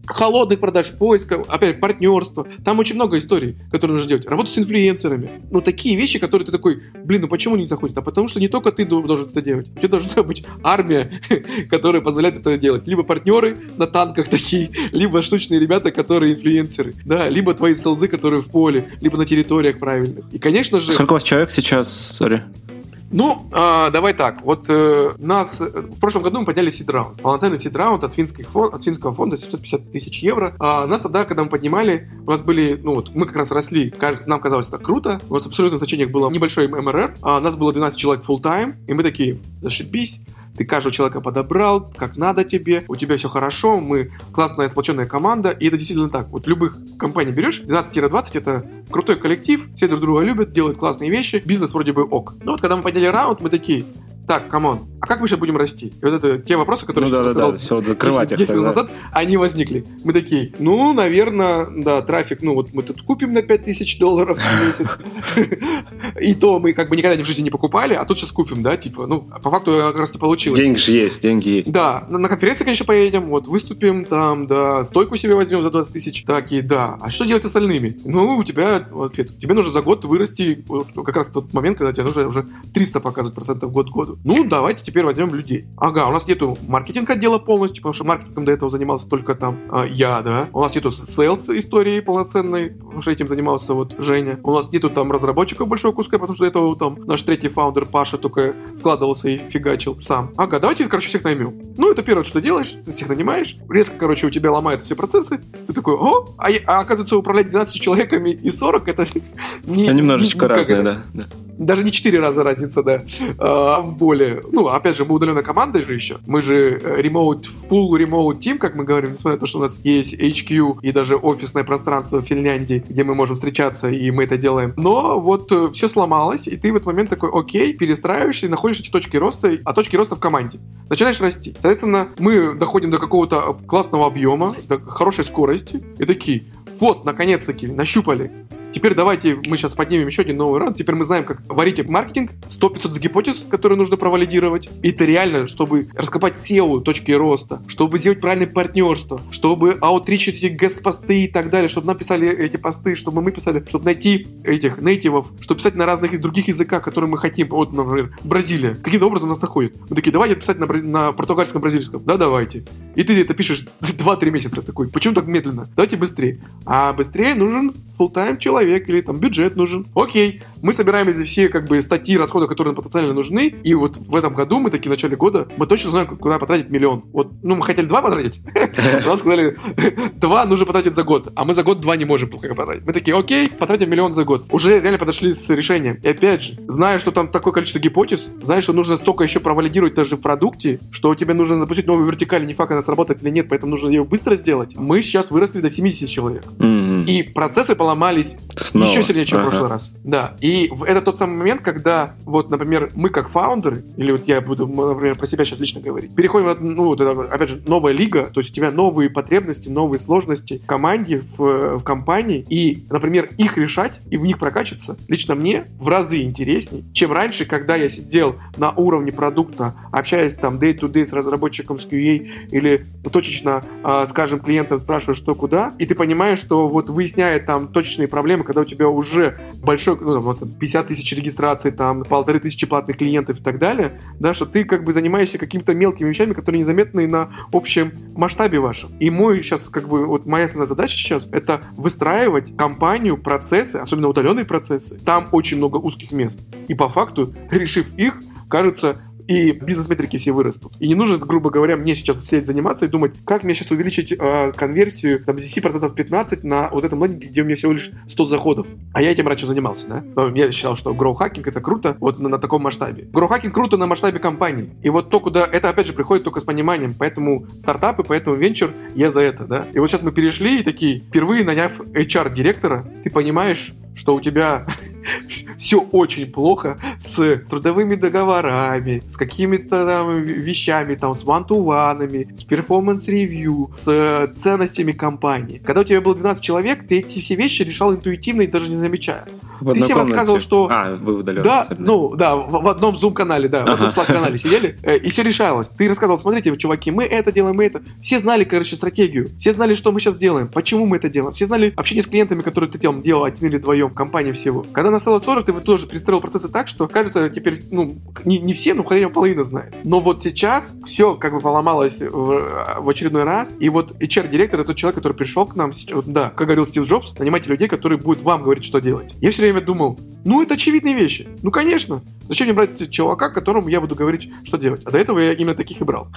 холодных продаж, поиска, опять партнерства. Там очень много историй, которые нужно делать. Работа с инфлюенсерами. Ну, такие вещи, которые ты такой, блин, ну почему не заходит? А потому что не только ты должен это делать. У тебя должна быть армия, [laughs] которая позволяет это делать. Либо партнеры на танках такие, [laughs] либо штучные ребята, которые инфлюенсеры. Да, либо твои селзы, которые в поле, либо на территориях правильных. И, конечно же... Сколько у вас человек сейчас, сори? Ну, э, давай так. Вот э, нас в прошлом году мы подняли сид-раунд. Полноценный сид-раунд от, финских, от финского фонда 750 тысяч евро. А нас тогда, когда мы поднимали, у нас были, ну вот, мы как раз росли, нам казалось это круто. У нас абсолютно значениях было небольшой МРР. А нас было 12 человек full time и мы такие, зашибись ты каждого человека подобрал, как надо тебе, у тебя все хорошо, мы классная сплоченная команда, и это действительно так. Вот любых компаний берешь, 12-20 это крутой коллектив, все друг друга любят, делают классные вещи, бизнес вроде бы ок. Но вот когда мы подняли раунд, мы такие, так, come on, а как мы сейчас будем расти? И вот это те вопросы, которые ну, я да, сказал да, все, вот закрывать 10, 10 минут назад, они возникли. Мы такие, ну, наверное, да, трафик, ну, вот мы тут купим на 5000 долларов в месяц. [laughs] И то мы как бы никогда в жизни не покупали, а тут сейчас купим, да, типа, ну, по факту как раз не получилось. Деньги же есть, деньги есть. Да, на, конференции, конечно, поедем, вот, выступим там, да, стойку себе возьмем за 20 тысяч, такие, да. А что делать с остальными? Ну, у тебя, вот, тебе нужно за год вырасти, как раз тот момент, когда тебе нужно уже 300 показывать процентов год Ну, давайте теперь возьмем людей. Ага, у нас нету маркетинг отдела полностью, потому что маркетингом до этого занимался только там а, я, да. У нас нету sales истории полноценной, потому что этим занимался вот Женя. У нас нету там разработчиков большого куска, потому что до этого там наш третий founder Паша только вкладывался и фигачил сам. Ага, давайте, короче, всех наймем. Ну, это первое, что делаешь, ты всех нанимаешь, резко, короче, у тебя ломаются все процессы, ты такой, о, а, а оказывается, управлять 12 человеками и 40 это [laughs] не... Немножечко не, разное, да. да даже не 4 раза разница, да, а, боли. Ну, опять же, мы удаленной командой же еще. Мы же remote, full remote team, как мы говорим, несмотря на то, что у нас есть HQ и даже офисное пространство в Финляндии, где мы можем встречаться, и мы это делаем. Но вот э, все сломалось, и ты в этот момент такой, окей, перестраиваешься и находишь эти точки роста, а точки роста в команде. Начинаешь расти. Соответственно, мы доходим до какого-то классного объема, до хорошей скорости, и такие, вот, наконец-таки, нащупали Теперь давайте мы сейчас поднимем еще один новый раунд. Теперь мы знаем, как варить маркетинг, 100-500 гипотез, которые нужно провалидировать. И это реально, чтобы раскопать SEO, точки роста, чтобы сделать правильное партнерство, чтобы аутричить эти гэс-посты и так далее, чтобы написали эти посты, чтобы мы писали, чтобы найти этих нейтивов, чтобы писать на разных других языках, которые мы хотим. Вот, например, Бразилия. Каким образом нас находит? Мы такие, давайте писать на, брази... на португальском, бразильском. Да, давайте. И ты это пишешь [laughs] 2-3 месяца такой. Почему так медленно? Давайте быстрее. А быстрее нужен full-time человек человек или там бюджет нужен. Окей, мы собираем эти все как бы статьи расходов, которые потенциально нужны, и вот в этом году мы такие в начале года, мы точно знаем, куда потратить миллион. Вот, ну, мы хотели два потратить, [laughs] нам сказали, два нужно потратить за год, а мы за год два не можем потратить. Мы такие, окей, потратим миллион за год. Уже реально подошли с решением. И опять же, зная, что там такое количество гипотез, зная, что нужно столько еще провалидировать даже в продукте, что тебе нужно запустить новую вертикаль, не факт, она сработает или нет, поэтому нужно ее быстро сделать. Мы сейчас выросли до 70 человек. И процессы поломались Снова. Еще сильнее, чем ага. в прошлый раз. Да. И это тот самый момент, когда, вот, например, мы как фаундеры, или вот я буду, например, про себя сейчас лично говорить, переходим, от, ну, вот это, опять же, новая лига, то есть у тебя новые потребности, новые сложности в команде, в, в компании, и, например, их решать и в них прокачиваться, лично мне в разы интереснее, чем раньше, когда я сидел на уровне продукта, общаясь там day-to-day с разработчиком с QA или точечно, э, скажем, клиентом спрашиваю, что куда, и ты понимаешь, что вот выясняя там точечные проблемы, когда у тебя уже большой, ну, там, 50 тысяч регистраций, там, полторы тысячи платных клиентов и так далее, да, что ты как бы занимаешься какими-то мелкими вещами, которые незаметны на общем масштабе вашем. И мой сейчас, как бы, вот моя основная задача сейчас, это выстраивать компанию, процессы, особенно удаленные процессы. Там очень много узких мест. И по факту, решив их, кажется, и бизнес-метрики все вырастут. И не нужно, грубо говоря, мне сейчас сидеть заниматься и думать, как мне сейчас увеличить э, конверсию там, с 10% 15% на вот этом лендинге, где у меня всего лишь 100 заходов. А я этим раньше занимался, да? Но я считал, что гроу-хакинг это круто вот на, на таком масштабе. Гроу-хакинг круто на масштабе компании. И вот то, куда это, опять же, приходит только с пониманием. Поэтому стартапы, поэтому венчур, я за это, да? И вот сейчас мы перешли и такие, впервые наняв HR-директора, ты понимаешь, что у тебя [laughs] все очень плохо с трудовыми договорами, с какими-то там вещами, там, с one-to-one, с performance review, с ценностями компании. Когда у тебя было 12 человек, ты эти все вещи решал интуитивно и даже не замечая. Ты всем рассказывал, что... А, вы удаленно. Да, ну, да, в, в одном Zoom-канале, да, ага. в одном Slack-канале сидели, э, и все решалось. Ты рассказывал, смотрите, чуваки, мы это делаем, мы это. Все знали, короче, стратегию. Все знали, что мы сейчас делаем, почему мы это делаем. Все знали общение с клиентами, которые ты там делал один или вдвоем, компании всего. Когда настало 40, ты тоже перестроил процессы так, что, кажется, теперь, ну, не, не все, но хотя бы половина знает. Но вот сейчас все как бы поломалось в, в очередной раз, и вот HR-директор это тот человек, который пришел к нам, вот, да, как говорил Стив Джобс, нанимайте людей, которые будут вам говорить, что делать. Я все время время думал, ну, это очевидные вещи. Ну, конечно. Зачем мне брать чувака, которому я буду говорить, что делать? А до этого я именно таких и брал.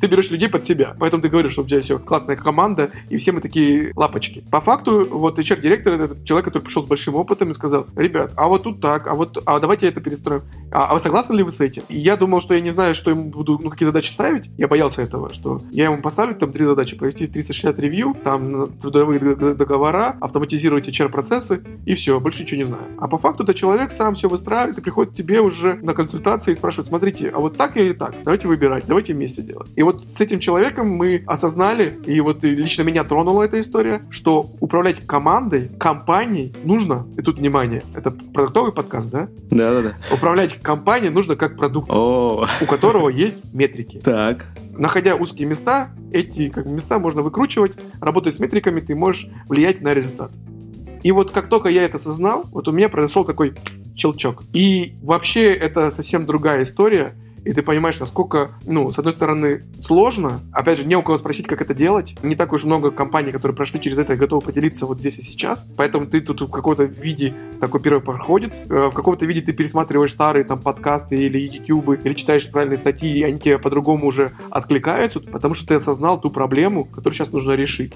Ты берешь людей под себя. Поэтому ты говоришь, что у тебя все классная команда, и все мы такие лапочки. По факту, вот HR-директор, это человек, который пришел с большим опытом и сказал, ребят, а вот тут так, а вот, а давайте это перестроим. А, а вы согласны ли вы с этим? И я думал, что я не знаю, что ему буду, ну, какие задачи ставить. Я боялся этого, что я ему поставлю там три задачи, провести 360 ревью, там трудовые договора, автоматизировать HR-процессы, и все, больше ничего не знаю. А по факту это человек сам все выстраивает и приходит к тебе уже на консультации и спрашивает, смотрите, а вот так или так? Давайте выбирать, давайте вместе делать. И вот с этим человеком мы осознали, и вот лично меня тронула эта история, что управлять командой, компанией нужно, и тут внимание, это продуктовый подкаст, да? Да-да-да. Управлять компанией нужно как продукт, О. у которого есть метрики. Так. Находя узкие места, эти как места можно выкручивать, работая с метриками, ты можешь влиять на результат. И вот как только я это осознал, вот у меня произошел такой щелчок. И вообще это совсем другая история. И ты понимаешь, насколько, ну, с одной стороны, сложно. Опять же, не у кого спросить, как это делать. Не так уж много компаний, которые прошли через это и готовы поделиться вот здесь и сейчас. Поэтому ты тут в каком-то виде такой первый проходец. Э, в каком-то виде ты пересматриваешь старые там подкасты или ютубы, или читаешь правильные статьи, и они тебе по-другому уже откликаются, потому что ты осознал ту проблему, которую сейчас нужно решить.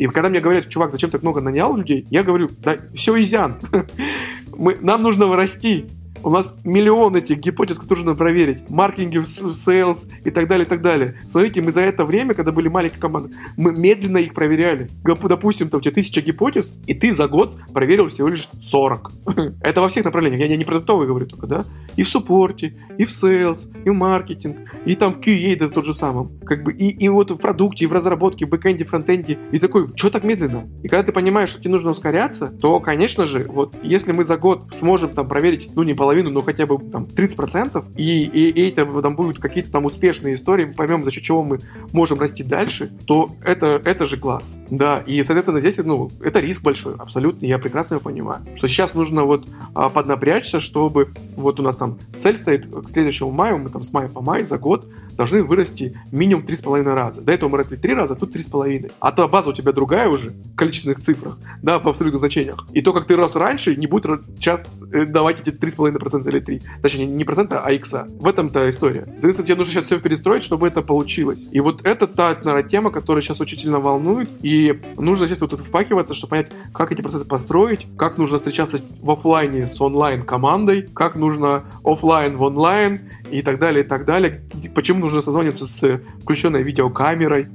И когда мне говорят, чувак, зачем так много нанял людей, я говорю, да все изян. [laughs] Мы, нам нужно расти. У нас миллион этих гипотез, которые нужно проверить. Маркетинге, в sales и так далее, и так далее. Смотрите, мы за это время, когда были маленькие команды, мы медленно их проверяли. Допустим, там у тебя тысяча гипотез, и ты за год проверил всего лишь 40. [laughs] Это во всех направлениях. Я не продуктовый говорю только, да? И в support е, и в sales, и в маркетинг, и там в QA, да в тот же самом. Как бы, и, и вот в продукте, и в разработке, в бэкэнде, фронтенде. И такой, что так медленно? И когда ты понимаешь, что тебе нужно ускоряться, то, конечно же, вот если мы за год сможем там проверить, ну, не половину половину, но хотя бы там 30%, и, и, и это там будут какие-то там успешные истории, мы поймем, за счет чего мы можем расти дальше, то это, это же класс. Да, и, соответственно, здесь, ну, это риск большой, абсолютно, я прекрасно его понимаю. Что сейчас нужно вот а, поднапрячься, чтобы вот у нас там цель стоит к следующему маю, мы там с мая по май за год должны вырасти минимум 3,5 раза. До этого мы росли 3 раза, тут 3,5. А то база у тебя другая уже в количественных цифрах, да, по абсолютных значениях. И то, как ты рос раньше, не будет часто э, давать эти 3,5% или 3. Точнее, не процента, а икса. В этом-то история. Соответственно, тебе нужно сейчас все перестроить, чтобы это получилось. И вот это та, наверное, тема, которая сейчас очень сильно волнует. И нужно сейчас вот это впакиваться, чтобы понять, как эти процессы построить, как нужно встречаться в офлайне с онлайн командой, как нужно офлайн в онлайн и так далее, и так далее. Почему нужно созваниваться с включенной видеокамерой.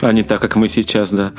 А не так, как мы сейчас, да.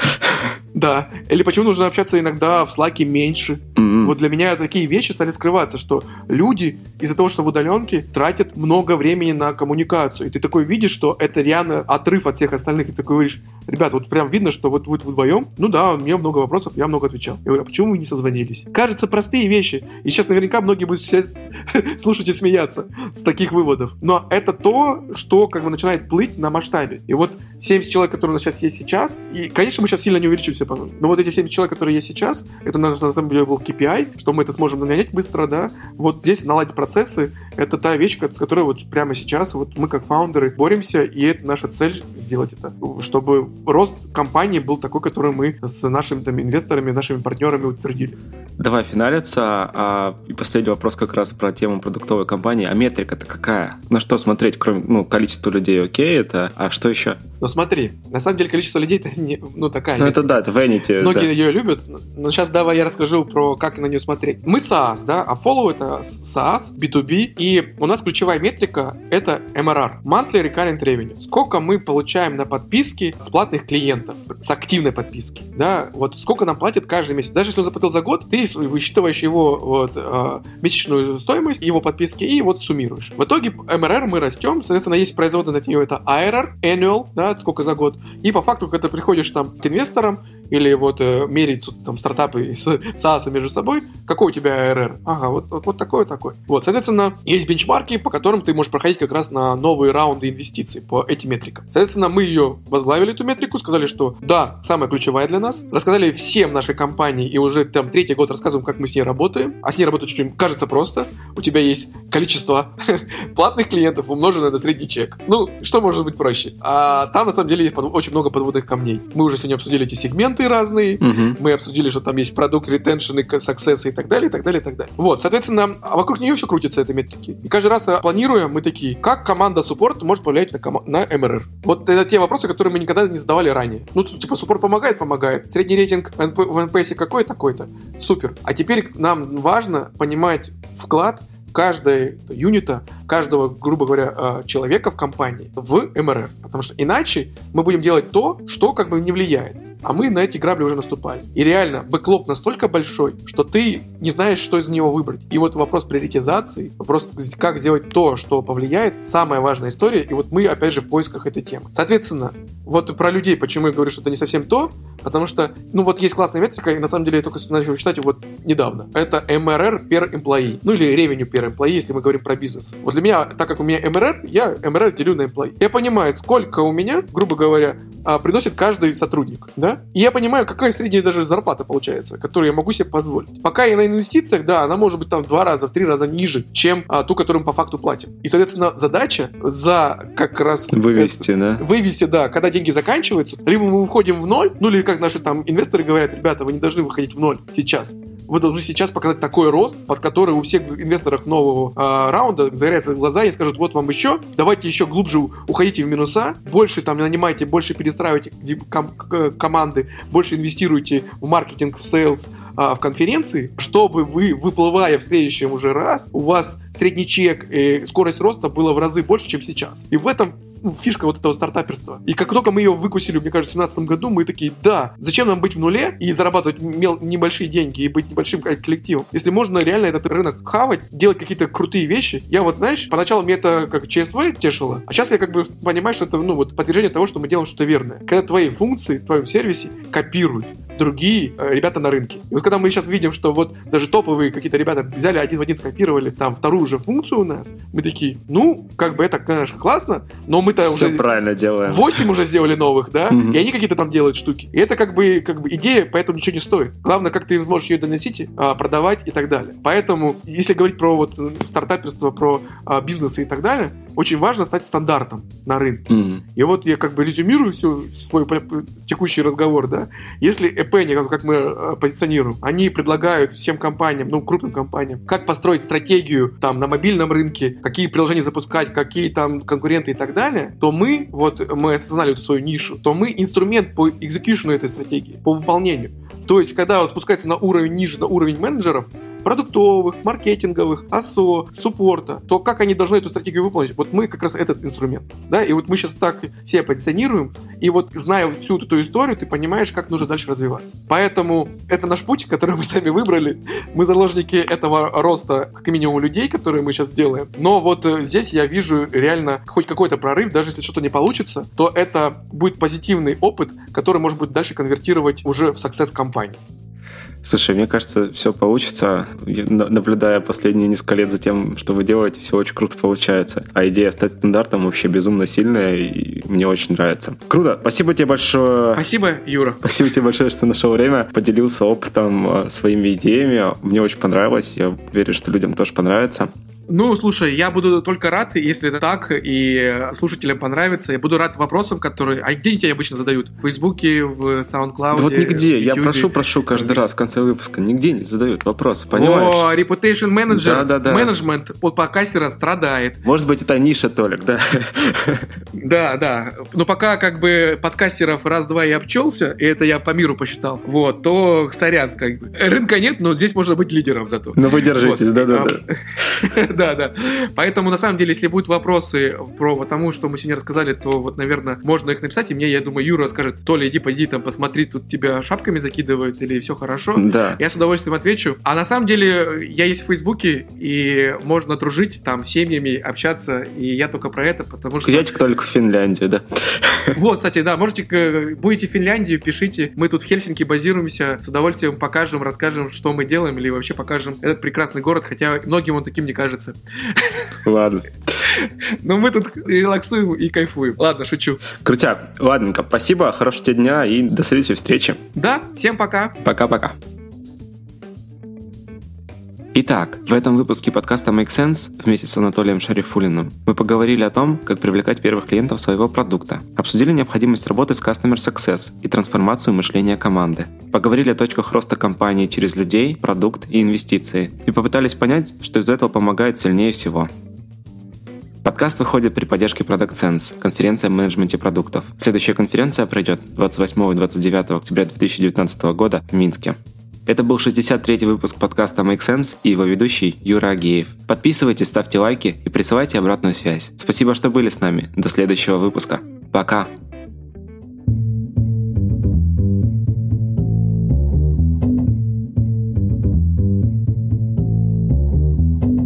Да. Или почему нужно общаться иногда в слаке меньше. Mm-hmm. Вот для меня такие вещи стали скрываться, что люди из-за того, что в удаленке, тратят много времени на коммуникацию. И ты такой видишь, что это реально отрыв от всех остальных. И ты такой говоришь, ребят, вот прям видно, что вот вы вдвоем, ну да, у меня много вопросов, я много отвечал. Я говорю, а почему вы не созвонились? Кажется, простые вещи. И сейчас наверняка многие будут [laughs] слушать и смеяться с таких выводов. Но это то, что как бы начинает плыть на масштабе. И вот 70 человек, которые у нас сейчас есть сейчас, и, конечно, мы сейчас сильно не увеличимся по Но вот эти 7 человек, которые есть сейчас, это на, на самом деле был KPI, что мы это сможем нагонять быстро, да. Вот здесь наладить процессы, это та вещь, с которой вот прямо сейчас вот мы как фаундеры боремся, и это наша цель сделать это. Чтобы рост компании был такой, который мы с нашими там инвесторами, нашими партнерами утвердили. Давай финалиться. А, и последний вопрос как раз про тему продуктовой компании. А метрика-то какая? На что смотреть, кроме ну, количества людей, окей, это, а что еще? Ну смотри, на самом деле количество людей это не, ну такая. Ну это да, это Vanity. Многие да. ее любят, но сейчас давай я расскажу про как на нее смотреть. Мы SaaS, да, а Follow это SaaS, B2B, и у нас ключевая метрика это MRR, Monthly Recurrent Revenue. Сколько мы получаем на подписки с платных клиентов, с активной подписки, да, вот сколько нам платят каждый месяц. Даже если он заплатил за год, ты высчитываешь его вот, э, месячную стоимость, его подписки и вот суммируешь. В итоге MRR мы растем, соответственно, есть производная от нее это ARR, annual, да, сколько за год, и по факту, когда ты приходишь там к инвесторам, или вот э, мерить там стартапы с SaaS между собой, какой у тебя ARR? Ага, вот, вот, вот такой, такой. Вот, соответственно, есть бенчмарки, по которым ты можешь проходить как раз на новые раунды инвестиций по этим метрикам. Соответственно, мы ее возглавили, эту метрику, сказали, что да, самая ключевая для нас. Рассказали всем нашей компании, и уже там третий год рассказываем, как мы с ней работаем. А с ней работать очень кажется просто. У тебя есть количество [laughs] платных клиентов, умноженное на средний чек. Ну, что может быть проще? А там, на самом деле, есть очень много подводных камней. Мы уже сегодня обсудили эти сегменты, инструменты разные. Угу. Мы обсудили, что там есть продукт, ретеншн, success и так далее, и так далее, и так далее. Вот, соответственно, а вокруг нее все крутится, этой метрики. И каждый раз планируя, мы такие, как команда суппорт может повлиять на, ком- на МРР? Вот это те вопросы, которые мы никогда не задавали ранее. Ну, типа, суппорт помогает, помогает. Средний рейтинг в NPS какой такой-то. Супер. А теперь нам важно понимать вклад каждой юнита, каждого, грубо говоря, э, человека в компании в МРР. Потому что иначе мы будем делать то, что как бы не влияет а мы на эти грабли уже наступали. И реально, бэклог настолько большой, что ты не знаешь, что из него выбрать. И вот вопрос приоритизации, вопрос, как сделать то, что повлияет, самая важная история, и вот мы, опять же, в поисках этой темы. Соответственно, вот про людей, почему я говорю, что это не совсем то, потому что, ну вот есть классная метрика, и на самом деле я только начал читать вот недавно. Это MRR per employee, ну или revenue per employee, если мы говорим про бизнес. Вот для меня, так как у меня MRR, я MRR делю на employee. Я понимаю, сколько у меня, грубо говоря, а, приносит каждый сотрудник, да? И я понимаю, какая средняя даже зарплата получается, которую я могу себе позволить. Пока я на инвестициях, да, она может быть там в два раза, в три раза ниже, чем а, ту, которую мы по факту платим. И, соответственно, задача за как раз... Вывести, это, да? Вывести, да, когда деньги заканчиваются, либо мы выходим в ноль, ну или как наши там инвесторы говорят, ребята, вы не должны выходить в ноль сейчас вы должны сейчас показать такой рост, под который у всех инвесторов нового э, раунда загорятся глаза и скажут, вот вам еще, давайте еще глубже уходите в минуса, больше там нанимайте, больше перестраивайте ком- команды, больше инвестируйте в маркетинг, в sales, а, в конференции, чтобы вы, выплывая в следующем уже раз, у вас средний чек и скорость роста было в разы больше, чем сейчас. И в этом фишка вот этого стартаперства. И как только мы ее выкусили, мне кажется, в 2017 году, мы такие, да, зачем нам быть в нуле и зарабатывать мел- небольшие деньги и быть небольшим коллективом, если можно реально этот рынок хавать, делать какие-то крутые вещи. Я вот, знаешь, поначалу мне это как ЧСВ тешило, а сейчас я как бы понимаю, что это, ну, вот подтверждение того, что мы делаем что-то верное. Когда твои функции в твоем сервисе копируют другие э, ребята на рынке. И вот когда мы сейчас видим, что вот даже топовые какие-то ребята взяли один в один скопировали там вторую же функцию у нас, мы такие, ну, как бы это, конечно, классно, но мы-то Все уже... правильно делаем. 8 уже сделали новых, да, и они какие-то там делают штуки. И это как бы, как бы идея, поэтому ничего не стоит. Главное, как ты можешь ее доносить, а, продавать и так далее. Поэтому, если говорить про вот стартаперство, про а, бизнес и так далее, очень важно стать стандартом на рынке. Mm-hmm. И вот я как бы резюмирую всю свой текущий разговор, да. Если EP, как мы а, позиционируем, они предлагают всем компаниям, ну, крупным компаниям, как построить стратегию там на мобильном рынке, какие приложения запускать, какие там конкуренты и так далее, то мы, вот мы осознали эту свою нишу, то мы инструмент по экзекьюшну этой стратегии, по выполнению. То есть, когда вот спускается на уровень ниже, на уровень менеджеров, продуктовых, маркетинговых, АСО, суппорта, то как они должны эту стратегию выполнить? Вот мы как раз этот инструмент. Да? И вот мы сейчас так себя позиционируем, и вот зная всю эту историю, ты понимаешь, как нужно дальше развиваться. Поэтому это наш путь, [laughs] который мы сами выбрали. Мы заложники этого роста, как минимум, людей, которые мы сейчас делаем. Но вот э, здесь я вижу реально хоть какой-то прорыв, даже если что-то не получится, то это будет позитивный опыт, который может быть дальше конвертировать уже в success компании. Слушай, мне кажется, все получится. наблюдая последние несколько лет за тем, что вы делаете, все очень круто получается. А идея стать стандартом вообще безумно сильная, и мне очень нравится. Круто. Спасибо тебе большое. Спасибо, Юра. Спасибо тебе большое, что нашел время, поделился опытом, э, своими идеями. Мне очень понравилось. Я уверен, что людям тоже понравится. Ну, слушай, я буду только рад, если это так, и слушателям понравится. Я буду рад вопросам, которые... А где тебя обычно задают? В Фейсбуке, в SoundCloud? Да вот нигде. Я прошу, прошу каждый раз в конце выпуска. Нигде не задают вопросы, понимаешь? О, Reputation Manager, да, да, да. менеджмент от подкастера страдает. Может быть, это ниша, Толик, да? Да, да. Но пока как бы подкастеров раз-два и обчелся, и это я по миру посчитал, вот, то сорян, как бы. Рынка нет, но здесь можно быть лидером зато. Ну вы держитесь, да-да-да. [laughs] Да, да. Поэтому, на самом деле, если будут вопросы про тому, что мы сегодня рассказали, то вот, наверное, можно их написать, и мне, я думаю, Юра скажет, Толя, иди, пойди там посмотри, тут тебя шапками закидывают, или все хорошо. Да. Я с удовольствием отвечу. А на самом деле, я есть в Фейсбуке, и можно дружить там с семьями, общаться, и я только про это, потому что... Едете только в Финляндию, да? [laughs] Вот, кстати, да, можете, будете в Финляндии, пишите. Мы тут в Хельсинки базируемся, с удовольствием покажем, расскажем, что мы делаем, или вообще покажем этот прекрасный город, хотя многим он таким не кажется нравится. Ладно. Но мы тут релаксуем и кайфуем. Ладно, шучу. Крутяк. Ладненько. Спасибо, хорошего тебе дня и до следующей встречи. Да, всем пока. Пока-пока. Итак, в этом выпуске подкаста Make Sense вместе с Анатолием Шарифулиным мы поговорили о том, как привлекать первых клиентов своего продукта, обсудили необходимость работы с Customer Success и трансформацию мышления команды, поговорили о точках роста компании через людей, продукт и инвестиции и попытались понять, что из этого помогает сильнее всего. Подкаст выходит при поддержке Product Sense, конференция о менеджменте продуктов. Следующая конференция пройдет 28 и 29 октября 2019 года в Минске. Это был 63-й выпуск подкаста Make Sense и его ведущий Юра Агеев. Подписывайтесь, ставьте лайки и присылайте обратную связь. Спасибо, что были с нами. До следующего выпуска. Пока.